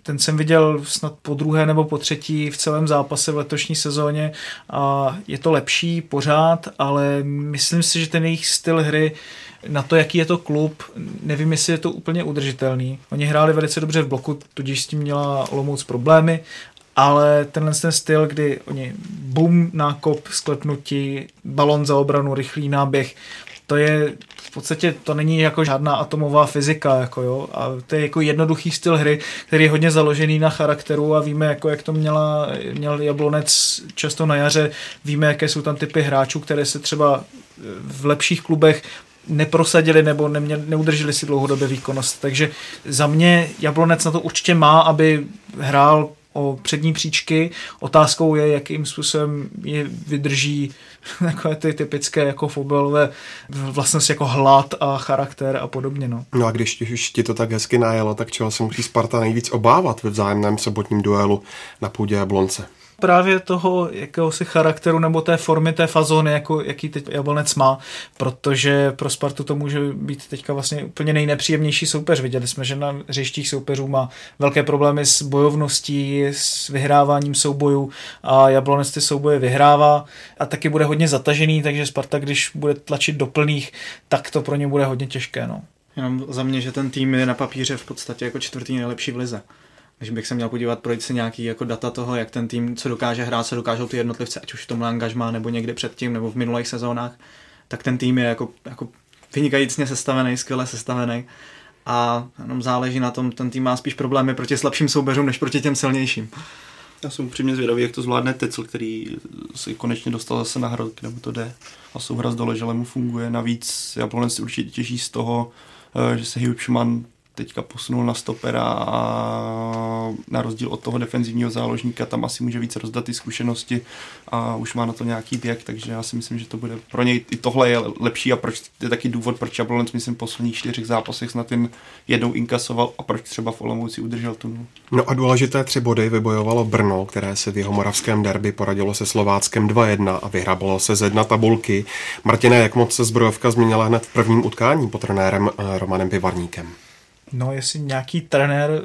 ten jsem viděl snad po druhé nebo po třetí v celém zápase v letošní sezóně a je to lepší pořád, ale myslím si, že ten jejich styl hry na to, jaký je to klub, nevím, jestli je to úplně udržitelný. Oni hráli velice dobře v bloku, tudíž s tím měla Olomouc problémy, ale tenhle ten styl, kdy oni bum, nákop, sklepnutí, balon za obranu, rychlý náběh, to je podstatě to není jako žádná atomová fyzika, jako jo, a to je jako jednoduchý styl hry, který je hodně založený na charakteru a víme, jako jak to měla, měl Jablonec často na jaře, víme, jaké jsou tam typy hráčů, které se třeba v lepších klubech neprosadili nebo neměli, neudrželi si dlouhodobě výkonnost. Takže za mě Jablonec na to určitě má, aby hrál o přední příčky. Otázkou je, jakým způsobem je vydrží takové ty typické jako fotbalové vlastnosti jako hlad a charakter a podobně. No. no a když už ti to tak hezky najelo, tak čeho se musí Sparta nejvíc obávat ve vzájemném sobotním duelu na půdě Jablonce? Právě toho jakéhosi charakteru nebo té formy, té fazony, jako, jaký teď Jablonec má, protože pro Spartu to může být teďka vlastně úplně nejnepříjemnější soupeř. Viděli jsme, že na hřištích soupeřů má velké problémy s bojovností, s vyhráváním soubojů a Jablonec ty souboje vyhrává a taky bude hodně zatažený, takže Sparta, když bude tlačit do plných, tak to pro ně bude hodně těžké. No. Jenom za mě, že ten tým je na papíře v podstatě jako čtvrtý nejlepší v lize když bych se měl podívat, projít si nějaký jako data toho, jak ten tým, co dokáže hrát, co dokážou ty jednotlivci, ať už v tomhle angažmá, nebo někdy předtím, nebo v minulých sezónách, tak ten tým je jako, jako vynikajícně sestavený, skvěle sestavený a jenom záleží na tom, ten tým má spíš problémy proti slabším soubeřům, než proti těm silnějším. Já jsem upřímně zvědavý, jak to zvládne Tecl, který se konečně dostal zase na hrad, kde mu to jde. A souhra dole, že mu funguje. Navíc Jablonec si určitě těží z toho, eh, že se Hugh teďka posunul na stopera a na rozdíl od toho defenzivního záložníka tam asi může více rozdat ty zkušenosti a už má na to nějaký věk, takže já si myslím, že to bude pro něj i tohle je lepší a proč je taky důvod, proč Jablonec myslím v posledních čtyřech zápasech snad jen jednou inkasoval a proč třeba v Olomouci udržel tu. No a důležité tři body vybojovalo Brno, které se v jeho moravském derby poradilo se Slováckem 2-1 a vyhrabalo se ze dna tabulky. Martina, jak moc se zbrojovka změnila hned v prvním utkání pod trenérem eh, Romanem Pivarníkem? No, jestli nějaký trenér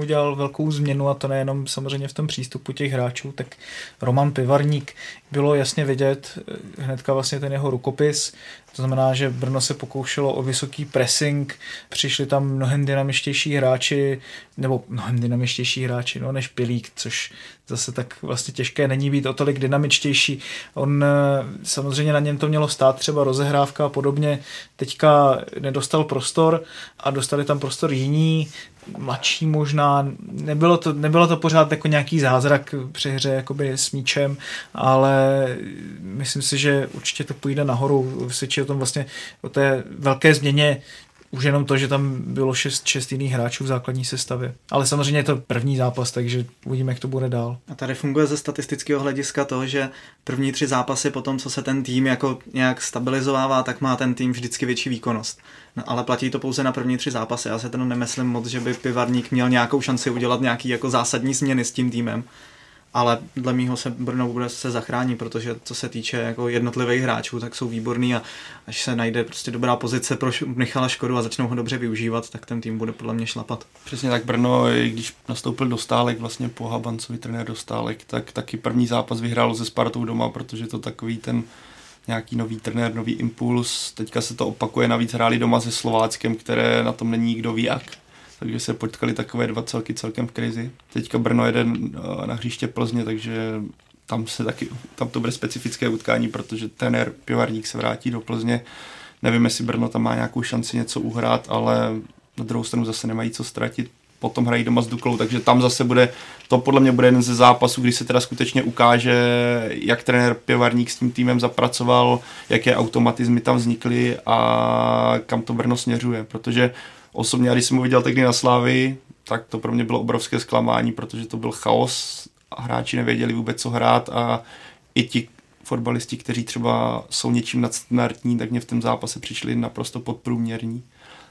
udělal velkou změnu a to nejenom samozřejmě v tom přístupu těch hráčů, tak Roman Pivarník. Bylo jasně vidět hnedka vlastně ten jeho rukopis, to znamená, že Brno se pokoušelo o vysoký pressing, přišli tam mnohem dynamičtější hráči, nebo mnohem dynamičtější hráči, no, než Pilík, což zase tak vlastně těžké není být o tolik dynamičtější. On eh, samozřejmě na něm to mělo stát třeba rozehrávka a podobně. Teďka nedostal prostor a dostali tam prostor jiní, mladší možná, nebylo to, nebylo to pořád jako nějaký zázrak při hře jakoby s míčem, ale myslím si, že určitě to půjde nahoru, svědčí o tom vlastně o té velké změně už jenom to, že tam bylo šest, šest jiných hráčů v základní sestavě. Ale samozřejmě je to první zápas, takže uvidíme, jak to bude dál. A tady funguje ze statistického hlediska to, že první tři zápasy po tom, co se ten tým jako nějak stabilizovává, tak má ten tým vždycky větší výkonnost. No, ale platí to pouze na první tři zápasy. Já se ten nemyslím moc, že by Pivarník měl nějakou šanci udělat nějaký jako zásadní změny s tím týmem ale dle mýho se Brno bude se zachrání, protože co se týče jako jednotlivých hráčů, tak jsou výborný a až se najde prostě dobrá pozice pro Michala Škodu a začnou ho dobře využívat, tak ten tým bude podle mě šlapat. Přesně tak Brno, když nastoupil do stálek, vlastně po Habancovi trenér do stálek, tak taky první zápas vyhrál se Spartou doma, protože to takový ten nějaký nový trenér, nový impuls. Teďka se to opakuje, navíc hráli doma se Slováckem, které na tom není nikdo ví jak takže se potkali takové dva celky celkem v krizi. Teďka Brno jede eh, na hřiště Plzně, takže tam se taky, tam to bude specifické utkání, protože trenér Pivarník se vrátí do Plzně. Nevím, jestli Brno tam má nějakou šanci něco uhrát, ale na druhou stranu zase nemají co ztratit. Potom hrají doma s Duklou, takže tam zase bude, to podle mě bude jeden ze zápasů, kdy se teda skutečně ukáže, jak trenér Pivarník s tím týmem zapracoval, jaké automatizmy tam vznikly a kam to Brno směřuje, protože osobně, když jsem ho viděl tehdy na Slávy, tak to pro mě bylo obrovské zklamání, protože to byl chaos a hráči nevěděli vůbec, co hrát a i ti fotbalisti, kteří třeba jsou něčím nadstandardní, tak mě v tom zápase přišli naprosto podprůměrní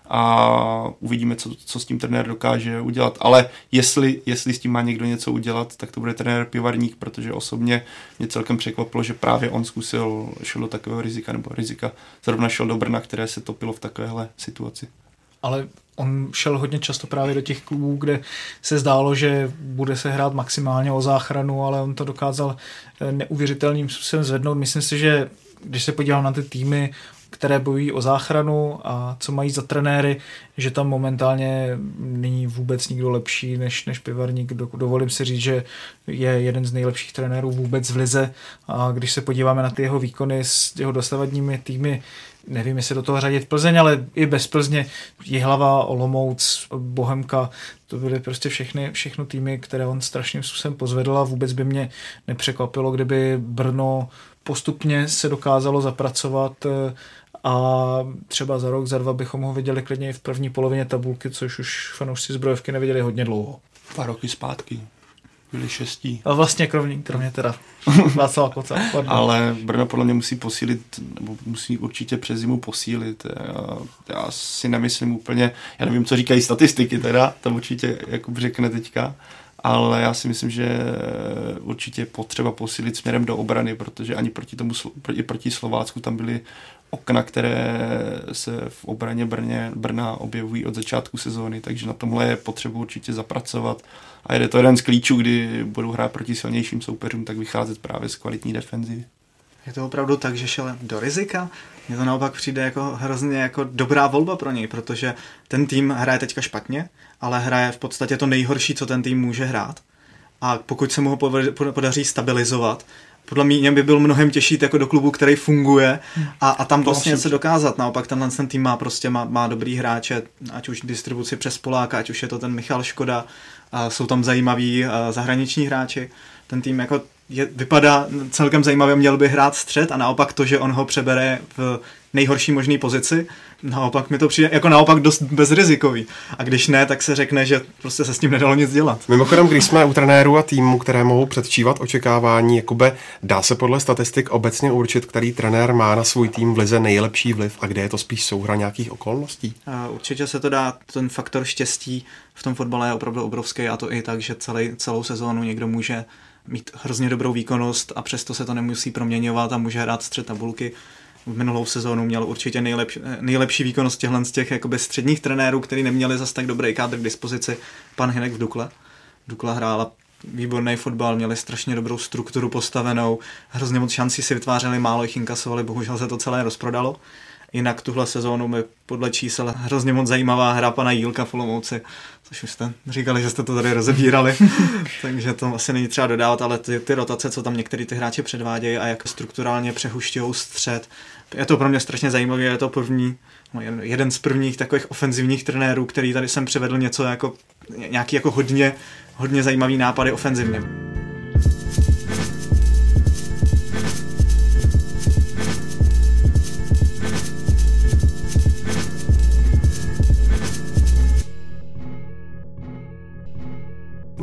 a uvidíme, co, co s tím trenér dokáže udělat. Ale jestli, jestli s tím má někdo něco udělat, tak to bude trenér Pivarník, protože osobně mě celkem překvapilo, že právě on zkusil, šel do takového rizika, nebo rizika zrovna šel do Brna, které se topilo v takovéhle situaci ale on šel hodně často právě do těch klubů, kde se zdálo, že bude se hrát maximálně o záchranu, ale on to dokázal eh, neuvěřitelným způsobem zvednout. Myslím si, že když se podívám na ty týmy, které bojují o záchranu a co mají za trenéry, že tam momentálně není vůbec nikdo lepší než, než Pivarník. Dovolím si říct, že je jeden z nejlepších trenérů vůbec v lize a když se podíváme na ty jeho výkony s jeho dosavadními týmy, nevím, jestli do toho řadit Plzeň, ale i bez Plzně Jihlava, Olomouc, Bohemka, to byly prostě všechny, všechno týmy, které on strašným způsobem pozvedl a vůbec by mě nepřekvapilo, kdyby Brno postupně se dokázalo zapracovat eh, a třeba za rok, za dva bychom ho viděli klidně i v první polovině tabulky, což už fanoušci zbrojovky neviděli hodně dlouho. Dva roky zpátky byli šestí. A vlastně kromě, kromě teda Václava Koca. Ale Brno podle mě musí posílit, nebo musí určitě přes zimu posílit. Já, já si nemyslím úplně, já nevím, co říkají statistiky teda, tam určitě Jakub řekne teďka, ale já si myslím, že určitě potřeba posílit směrem do obrany, protože ani proti tomu, proti, proti Slovácku tam byly okna, které se v obraně Brně, Brna objevují od začátku sezóny, takže na tomhle je potřeba určitě zapracovat a je to jeden z klíčů, kdy budou hrát proti silnějším soupeřům, tak vycházet právě z kvalitní defenzivy. Je to opravdu tak, že šel do rizika? Mně to naopak přijde jako hrozně jako dobrá volba pro něj, protože ten tým hraje teďka špatně, ale hraje v podstatě to nejhorší, co ten tým může hrát. A pokud se mu ho podaří stabilizovat, podle mě by byl mnohem těžší jako do klubu, který funguje a, a tam vlastně něco dokázat. Naopak tenhle ten tým má prostě má, má dobrý hráče, ať už distribuci přes Poláka, ať už je to ten Michal Škoda, a jsou tam zajímaví zahraniční hráči. Ten tým jako je, vypadá celkem zajímavě, měl by hrát střed a naopak to, že on ho přebere v nejhorší možné pozici, naopak mi to přijde jako naopak dost bezrizikový. A když ne, tak se řekne, že prostě se s tím nedalo nic dělat. Mimochodem, když jsme u trenérů a týmu, které mohou předčívat očekávání, Jakube, dá se podle statistik obecně určit, který trenér má na svůj tým v lize nejlepší vliv a kde je to spíš souhra nějakých okolností? A určitě se to dá, ten faktor štěstí v tom fotbale je opravdu obrovský a to i tak, že celý, celou sezónu někdo může mít hrozně dobrou výkonnost a přesto se to nemusí proměňovat a může hrát střed tabulky. v minulou sezónu měl určitě nejlepší, nejlepší výkonnost těchhle z těch jakoby středních trenérů, který neměli zas tak dobrý kádr k dispozici. Pan Hinek v Dukle. Dukla hrála výborný fotbal, měli strašně dobrou strukturu postavenou, hrozně moc šancí si vytvářeli, málo jich inkasovali, bohužel se to celé rozprodalo. Jinak tuhle sezónu mi podle čísel hrozně moc zajímavá hra pana Jílka v Olomouci, což už jste říkali, že jste to tady rozebírali, takže to asi není třeba dodávat, ale ty, ty rotace, co tam některý ty hráči předvádějí a jak strukturálně přehušťují střed, je to pro mě strašně zajímavé, je to první, no, jeden z prvních takových ofenzivních trenérů, který tady jsem přivedl něco jako nějaký jako hodně, hodně zajímavý nápady ofenzivně.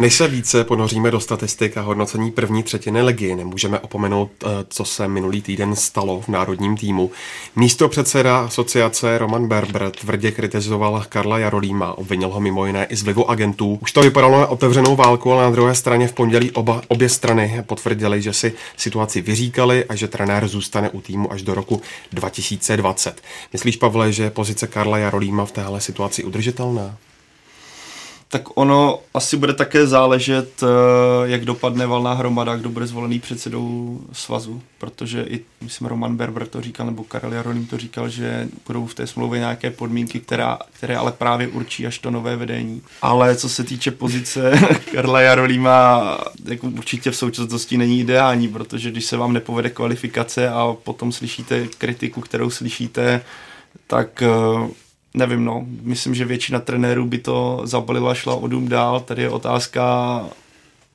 Než se více ponoříme do statistik a hodnocení první třetiny ligy, nemůžeme opomenout, eh, co se minulý týden stalo v národním týmu. Místo předseda asociace Roman Berber tvrdě kritizoval Karla Jarolíma, obvinil ho mimo jiné i z vlivu agentů. Už to vypadalo na otevřenou válku, ale na druhé straně v pondělí oba, obě strany potvrdili, že si situaci vyříkali a že trenér zůstane u týmu až do roku 2020. Myslíš, Pavle, že pozice Karla Jarolíma v téhle situaci udržitelná? Tak ono asi bude také záležet, eh, jak dopadne valná hromada, kdo bude zvolený předsedou svazu, protože i, myslím, Roman Berber to říkal, nebo Karel Jarolim to říkal, že budou v té smlouvě nějaké podmínky, která, které ale právě určí až to nové vedení. Ale co se týče pozice Karla Jarolíma, jako určitě v současnosti není ideální, protože když se vám nepovede kvalifikace a potom slyšíte kritiku, kterou slyšíte, tak eh, nevím, no. Myslím, že většina trenérů by to zabalila, šla o dům dál. Tady je otázka,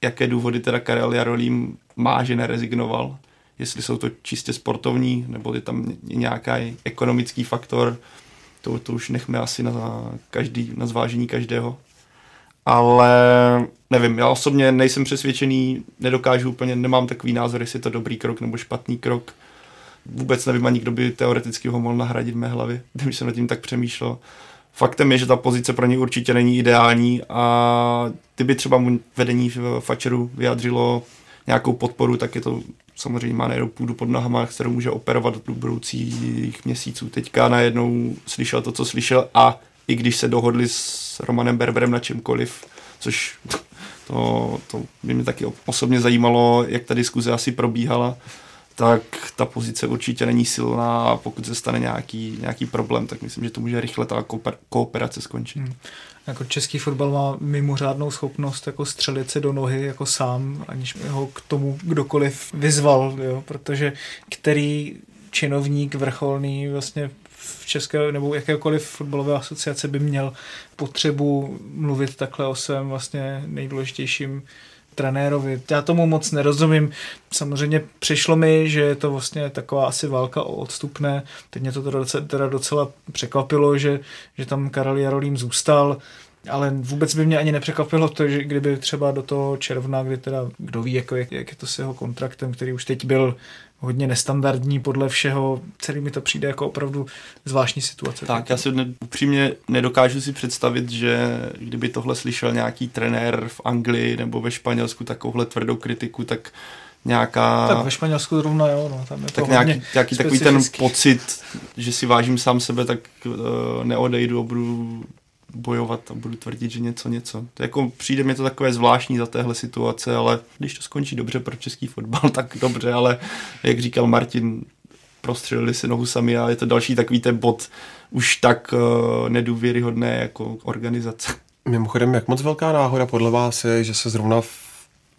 jaké důvody teda Karel Jarolím má, že nerezignoval. Jestli jsou to čistě sportovní, nebo je tam nějaký ekonomický faktor, to, to už nechme asi na, každý, na zvážení každého. Ale nevím, já osobně nejsem přesvědčený, nedokážu úplně, nemám takový názor, jestli je to dobrý krok nebo špatný krok vůbec nevím ani, kdo by teoreticky ho mohl nahradit v mé hlavě, když jsem nad tím tak přemýšlel. Faktem je, že ta pozice pro něj určitě není ideální a kdyby třeba mu vedení v Facheru vyjádřilo nějakou podporu, tak je to samozřejmě má nejenom půdu pod nohama, kterou může operovat do budoucích měsíců. Teďka najednou slyšel to, co slyšel a i když se dohodli s Romanem Berberem na čemkoliv, což to, to by mě taky osobně zajímalo, jak ta diskuze asi probíhala, tak ta pozice určitě není silná a pokud se stane nějaký, nějaký problém, tak myslím, že to může rychle ta kooperace skončit. Hmm. Jako český fotbal má mimořádnou schopnost jako střelit se do nohy jako sám, aniž ho k tomu kdokoliv vyzval, jo? protože který činovník vrcholný vlastně v české nebo jakékoliv fotbalové asociace by měl potřebu mluvit takhle o svém vlastně nejdůležitějším trenérovi. Já tomu moc nerozumím. Samozřejmě přišlo mi, že je to vlastně taková asi válka o odstupné. Teď mě to teda docela, teda docela překvapilo, že, že tam Karel Jarolím zůstal ale vůbec by mě ani nepřekvapilo to, že kdyby třeba do toho června, kdy teda kdo ví, jako, jak, jak je to s jeho kontraktem, který už teď byl hodně nestandardní podle všeho, celý mi to přijde jako opravdu zvláštní situace. Tak, já si ne, upřímně nedokážu si představit, že kdyby tohle slyšel nějaký trenér v Anglii nebo ve Španělsku takovouhle tvrdou kritiku, tak nějaká... Tak ve Španělsku zrovna jo, no, tam je to tak nějaký, nějaký takový ten pocit, že si vážím sám sebe, tak uh, neodejdu a budu bojovat a budu tvrdit, že něco, něco. To jako přijde mi to takové zvláštní za téhle situace, ale když to skončí dobře pro český fotbal, tak dobře, ale jak říkal Martin, prostřelili si nohu sami a je to další takový ten bod už tak uh, nedůvěryhodné jako organizace. Mimochodem, jak moc velká náhoda podle vás je, že se zrovna v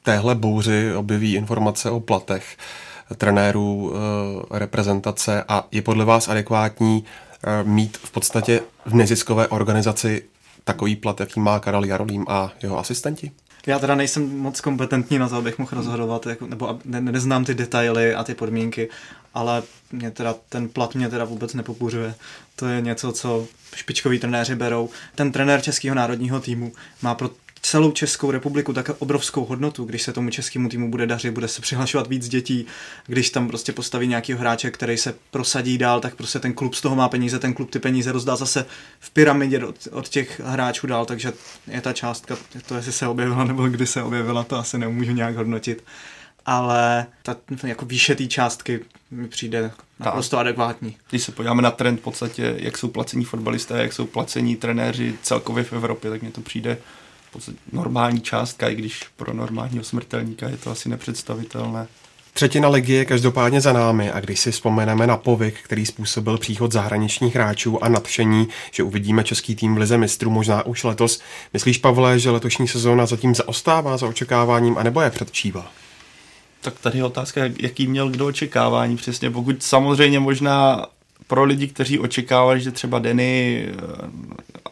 téhle bouři objeví informace o platech trenérů e, reprezentace a je podle vás adekvátní mít v podstatě v neziskové organizaci takový plat, jaký má Karel Jarolím a jeho asistenti? Já teda nejsem moc kompetentní na to, abych mohl rozhodovat, jako, nebo ne, neznám ty detaily a ty podmínky, ale mě teda, ten plat mě teda vůbec nepopuřuje. To je něco, co špičkoví trenéři berou. Ten trenér českého národního týmu má pro celou Českou republiku tak obrovskou hodnotu, když se tomu českému týmu bude dařit, bude se přihlašovat víc dětí, když tam prostě postaví nějaký hráče, který se prosadí dál, tak prostě ten klub z toho má peníze, ten klub ty peníze rozdá zase v pyramidě od, od těch hráčů dál, takže je ta částka, to jestli se objevila nebo kdy se objevila, to asi nemůžu nějak hodnotit ale ta jako výše té částky mi přijde naprosto tak. adekvátní. Když se podíváme na trend v podstatě, jak jsou placení fotbalisté, jak jsou placení trenéři celkově v Evropě, tak mně to přijde normální částka, i když pro normálního smrtelníka je to asi nepředstavitelné. Třetina ligy je každopádně za námi a když si vzpomeneme na povyk, který způsobil příchod zahraničních hráčů a nadšení, že uvidíme český tým v lize mistrů možná už letos, myslíš, Pavle, že letošní sezóna zatím zaostává za očekáváním, anebo je předčíva? Tak tady je otázka, jaký měl kdo očekávání přesně. Pokud samozřejmě možná pro lidi, kteří očekávali, že třeba Denny, eh,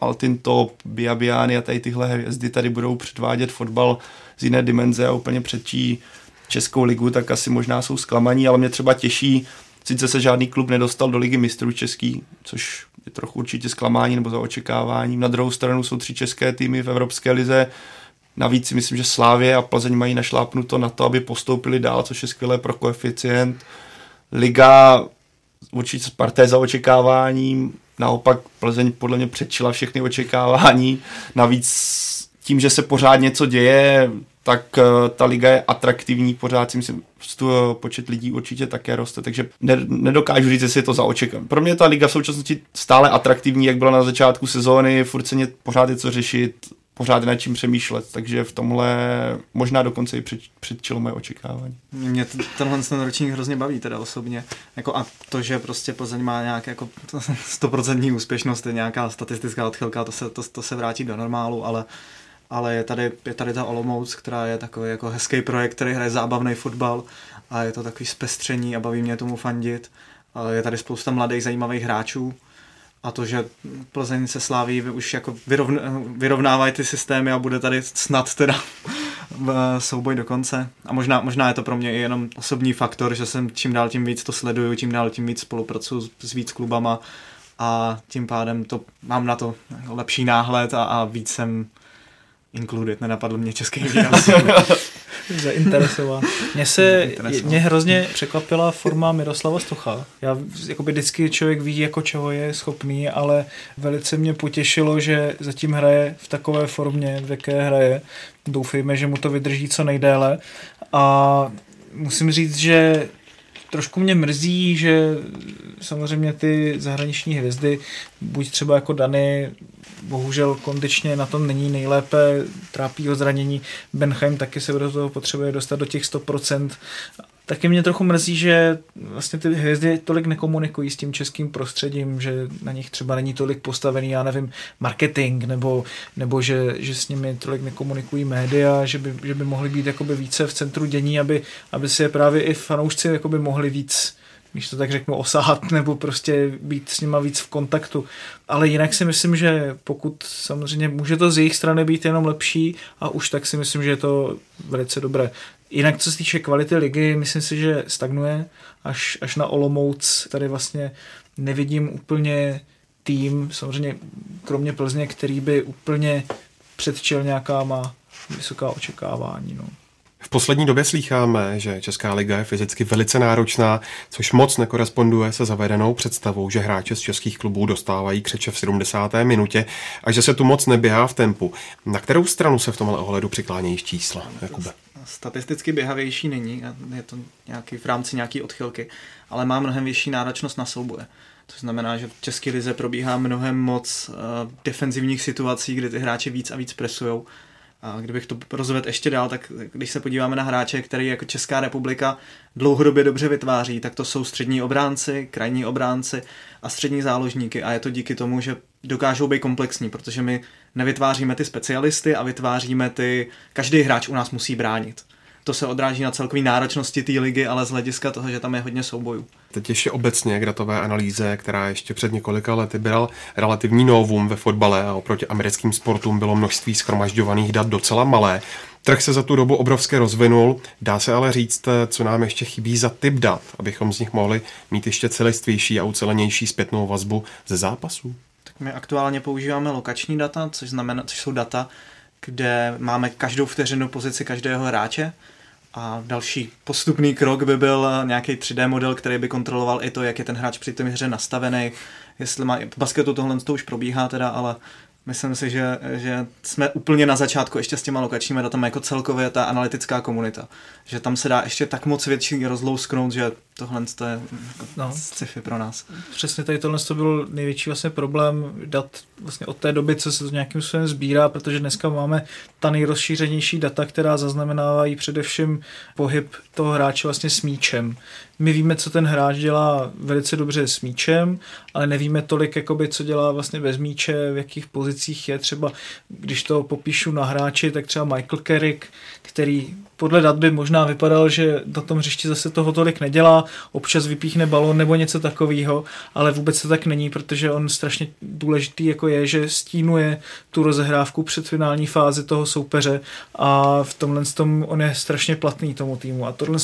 Altin Top, Biabiany a tady tyhle hvězdy tady budou předvádět fotbal z jiné dimenze a úplně předčí Českou ligu, tak asi možná jsou zklamaní, ale mě třeba těší, sice se žádný klub nedostal do ligy mistrů český, což je trochu určitě zklamání nebo za očekáváním. Na druhou stranu jsou tři české týmy v Evropské lize, Navíc si myslím, že Slávě a Plzeň mají našlápnuto na to, aby postoupili dál, což je skvělé pro koeficient. Liga určitě Sparté za očekáváním, naopak Plzeň podle mě předčila všechny očekávání. Navíc tím, že se pořád něco děje, tak uh, ta liga je atraktivní, pořád si myslím, počet lidí určitě také roste, takže ne, nedokážu říct, jestli je to za očekám. Pro mě ta liga v současnosti stále atraktivní, jak byla na začátku sezóny, furt se mě pořád je co řešit, pořád nad čím přemýšlet, takže v tomhle možná dokonce i před, předčilo moje očekávání. Mě tenhle ten ročník hrozně baví teda osobně. Jako a to, že prostě Plzeň má nějak jako 100% úspěšnost, je nějaká statistická odchylka, to se, to, to se vrátí do normálu, ale ale je tady, je tady ta Olomouc, která je takový jako hezký projekt, který hraje zábavný fotbal a je to takový zpestření a baví mě tomu fandit. Je tady spousta mladých zajímavých hráčů a to, že Plzeň se sláví už jako vyrovn, vyrovnávají ty systémy a bude tady snad teda souboj do konce. A možná, možná je to pro mě i jenom osobní faktor, že jsem čím dál tím víc to sleduju, čím dál tím víc spolupracuju s víc klubama a tím pádem to mám na to lepší náhled a, a víc jsem included, nenapadl mě český výraz. Zainteresoval. Mně se, mě hrozně překvapila forma Miroslava Stocha. Já, jakoby vždycky člověk ví, jako čeho je schopný, ale velice mě potěšilo, že zatím hraje v takové formě, v jaké hraje. Doufejme, že mu to vydrží co nejdéle. A musím říct, že trošku mě mrzí, že samozřejmě ty zahraniční hvězdy, buď třeba jako Dany, bohužel kondičně na tom není nejlépe, trápí ho zranění, Benheim taky se do toho potřebuje dostat do těch 100%. Taky mě trochu mrzí, že vlastně ty hvězdy tolik nekomunikují s tím českým prostředím, že na nich třeba není tolik postavený, já nevím, marketing, nebo, nebo že, že s nimi tolik nekomunikují média, že by, že by mohli být jakoby více v centru dění, aby, aby si je právě i fanoušci jakoby mohli víc když to tak řeknu, osahat nebo prostě být s nima víc v kontaktu. Ale jinak si myslím, že pokud samozřejmě může to z jejich strany být jenom lepší a už tak si myslím, že je to velice dobré. Jinak co se týče kvality ligy, myslím si, že stagnuje až, až na Olomouc. Tady vlastně nevidím úplně tým, samozřejmě kromě Plzně, který by úplně předčil nějaká má vysoká očekávání. No. V poslední době slýcháme, že Česká liga je fyzicky velice náročná, což moc nekoresponduje se zavedenou představou, že hráče z českých klubů dostávají křeče v 70. minutě a že se tu moc neběhá v tempu. Na kterou stranu se v tomhle ohledu přiklánějí čísla, Jakube? Statisticky běhavější není, je to nějaký, v rámci nějaké odchylky, ale má mnohem vyšší náročnost na souboje. To znamená, že v České lize probíhá mnohem moc uh, defenzivních situací, kdy ty hráči víc a víc presujou a kdybych to rozvedl ještě dál, tak když se podíváme na hráče, který jako Česká republika dlouhodobě dobře vytváří, tak to jsou střední obránci, krajní obránci a střední záložníky. A je to díky tomu, že dokážou být komplexní, protože my nevytváříme ty specialisty a vytváříme ty... Každý hráč u nás musí bránit to se odráží na celkové náročnosti té ligy, ale z hlediska toho, že tam je hodně soubojů. Teď ještě obecně k datové analýze, která ještě před několika lety byl relativní novum ve fotbale a oproti americkým sportům bylo množství schromažďovaných dat docela malé. Trh se za tu dobu obrovské rozvinul, dá se ale říct, co nám ještě chybí za typ dat, abychom z nich mohli mít ještě celistvější a ucelenější zpětnou vazbu ze zápasů. Tak my aktuálně používáme lokační data, což, znamená, což jsou data, kde máme každou vteřinu pozici každého hráče a další postupný krok by byl nějaký 3D model, který by kontroloval i to, jak je ten hráč při té hře nastavený, jestli má, v basketu tohle to už probíhá teda, ale Myslím si, že, že jsme úplně na začátku ještě s těma lokačními datami jako celkově ta analytická komunita. Že tam se dá ještě tak moc větší rozlousknout, že tohle je jako no. sci-fi pro nás. Přesně tady tohle to byl největší vlastně problém dat vlastně od té doby, co se to nějakým způsobem sbírá, protože dneska máme ta nejrozšířenější data, která zaznamenávají především pohyb toho hráče vlastně s míčem. My víme, co ten hráč dělá velice dobře s míčem, ale nevíme tolik, jakoby, co dělá vlastně bez míče, v jakých pozicích je. Třeba, když to popíšu na hráči, tak třeba Michael Carrick, který podle dat by možná vypadal, že na tom hřišti zase toho tolik nedělá, občas vypíchne balon nebo něco takového, ale vůbec to tak není, protože on strašně důležitý jako je, že stínuje tu rozehrávku před finální fázi toho soupeře a v tomhle tom on je strašně platný tomu týmu. A tohle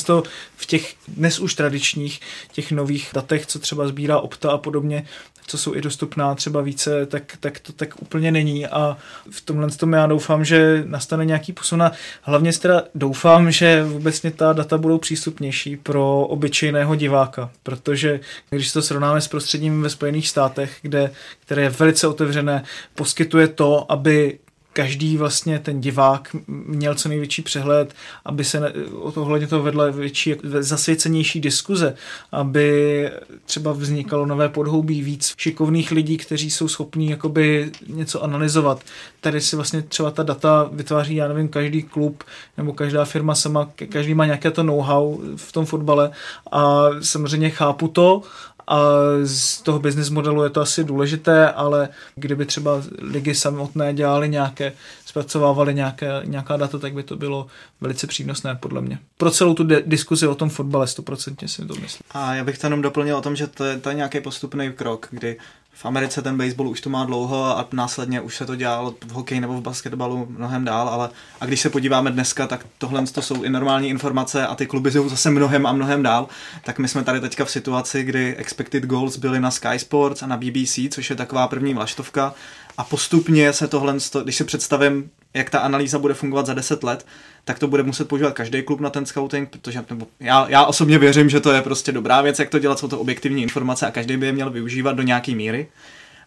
v těch dnes už tradičních, těch nových datech, co třeba sbírá Opta a podobně, co jsou i dostupná třeba více, tak, tak to tak úplně není. A v tomhle tom já doufám, že nastane nějaký posun. A hlavně teda doufám, že vůbec ta data budou přístupnější pro obyčejného diváka, protože když to srovnáme s prostředím ve Spojených státech, kde, které je velice otevřené, poskytuje to, aby každý vlastně ten divák měl co největší přehled, aby se o to vedla větší, zasvěcenější diskuze, aby třeba vznikalo nové podhoubí víc šikovných lidí, kteří jsou schopní jakoby něco analyzovat. Tady si vlastně třeba ta data vytváří, já nevím, každý klub nebo každá firma sama, každý má nějaké to know-how v tom fotbale a samozřejmě chápu to a z toho business modelu je to asi důležité, ale kdyby třeba ligy samotné dělali nějaké, zpracovávali nějaké, nějaká data, tak by to bylo velice přínosné podle mě. Pro celou tu de- diskuzi o tom fotbale stoprocentně si to myslím. A já bych to jenom doplnil o tom, že to je, to je nějaký postupný krok, kdy v Americe ten baseball už to má dlouho a následně už se to dělalo v hokeji nebo v basketbalu mnohem dál, ale a když se podíváme dneska, tak tohle to jsou i normální informace a ty kluby jsou zase mnohem a mnohem dál, tak my jsme tady teďka v situaci, kdy expected goals byly na Sky Sports a na BBC, což je taková první vlaštovka. A postupně se tohle, když si představím, jak ta analýza bude fungovat za 10 let, tak to bude muset používat každý klub na ten scouting, protože nebo já, já osobně věřím, že to je prostě dobrá věc, jak to dělat, jsou to objektivní informace a každý by je měl využívat do nějaké míry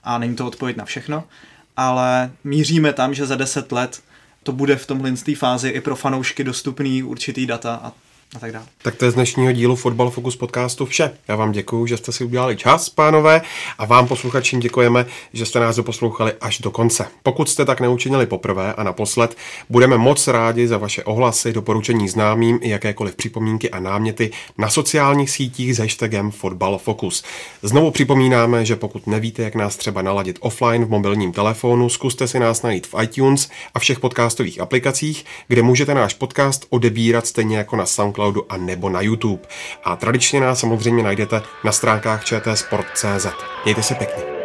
a není to odpověď na všechno, ale míříme tam, že za 10 let to bude v tomhle fázi i pro fanoušky dostupný určitý data a a tak dále. Tak to je z dnešního dílu Fotbal Focus podcastu vše. Já vám děkuji, že jste si udělali čas, pánové, a vám posluchačům děkujeme, že jste nás doposlouchali až do konce. Pokud jste tak neučinili poprvé a naposled, budeme moc rádi za vaše ohlasy, doporučení známým i jakékoliv připomínky a náměty na sociálních sítích s hashtagem Fotbal Focus. Znovu připomínáme, že pokud nevíte, jak nás třeba naladit offline v mobilním telefonu, zkuste si nás najít v iTunes a všech podcastových aplikacích, kde můžete náš podcast odebírat stejně jako na SoundCloud Soundcloudu a nebo na YouTube. A tradičně nás samozřejmě najdete na stránkách čtsport.cz. Mějte se pěkně.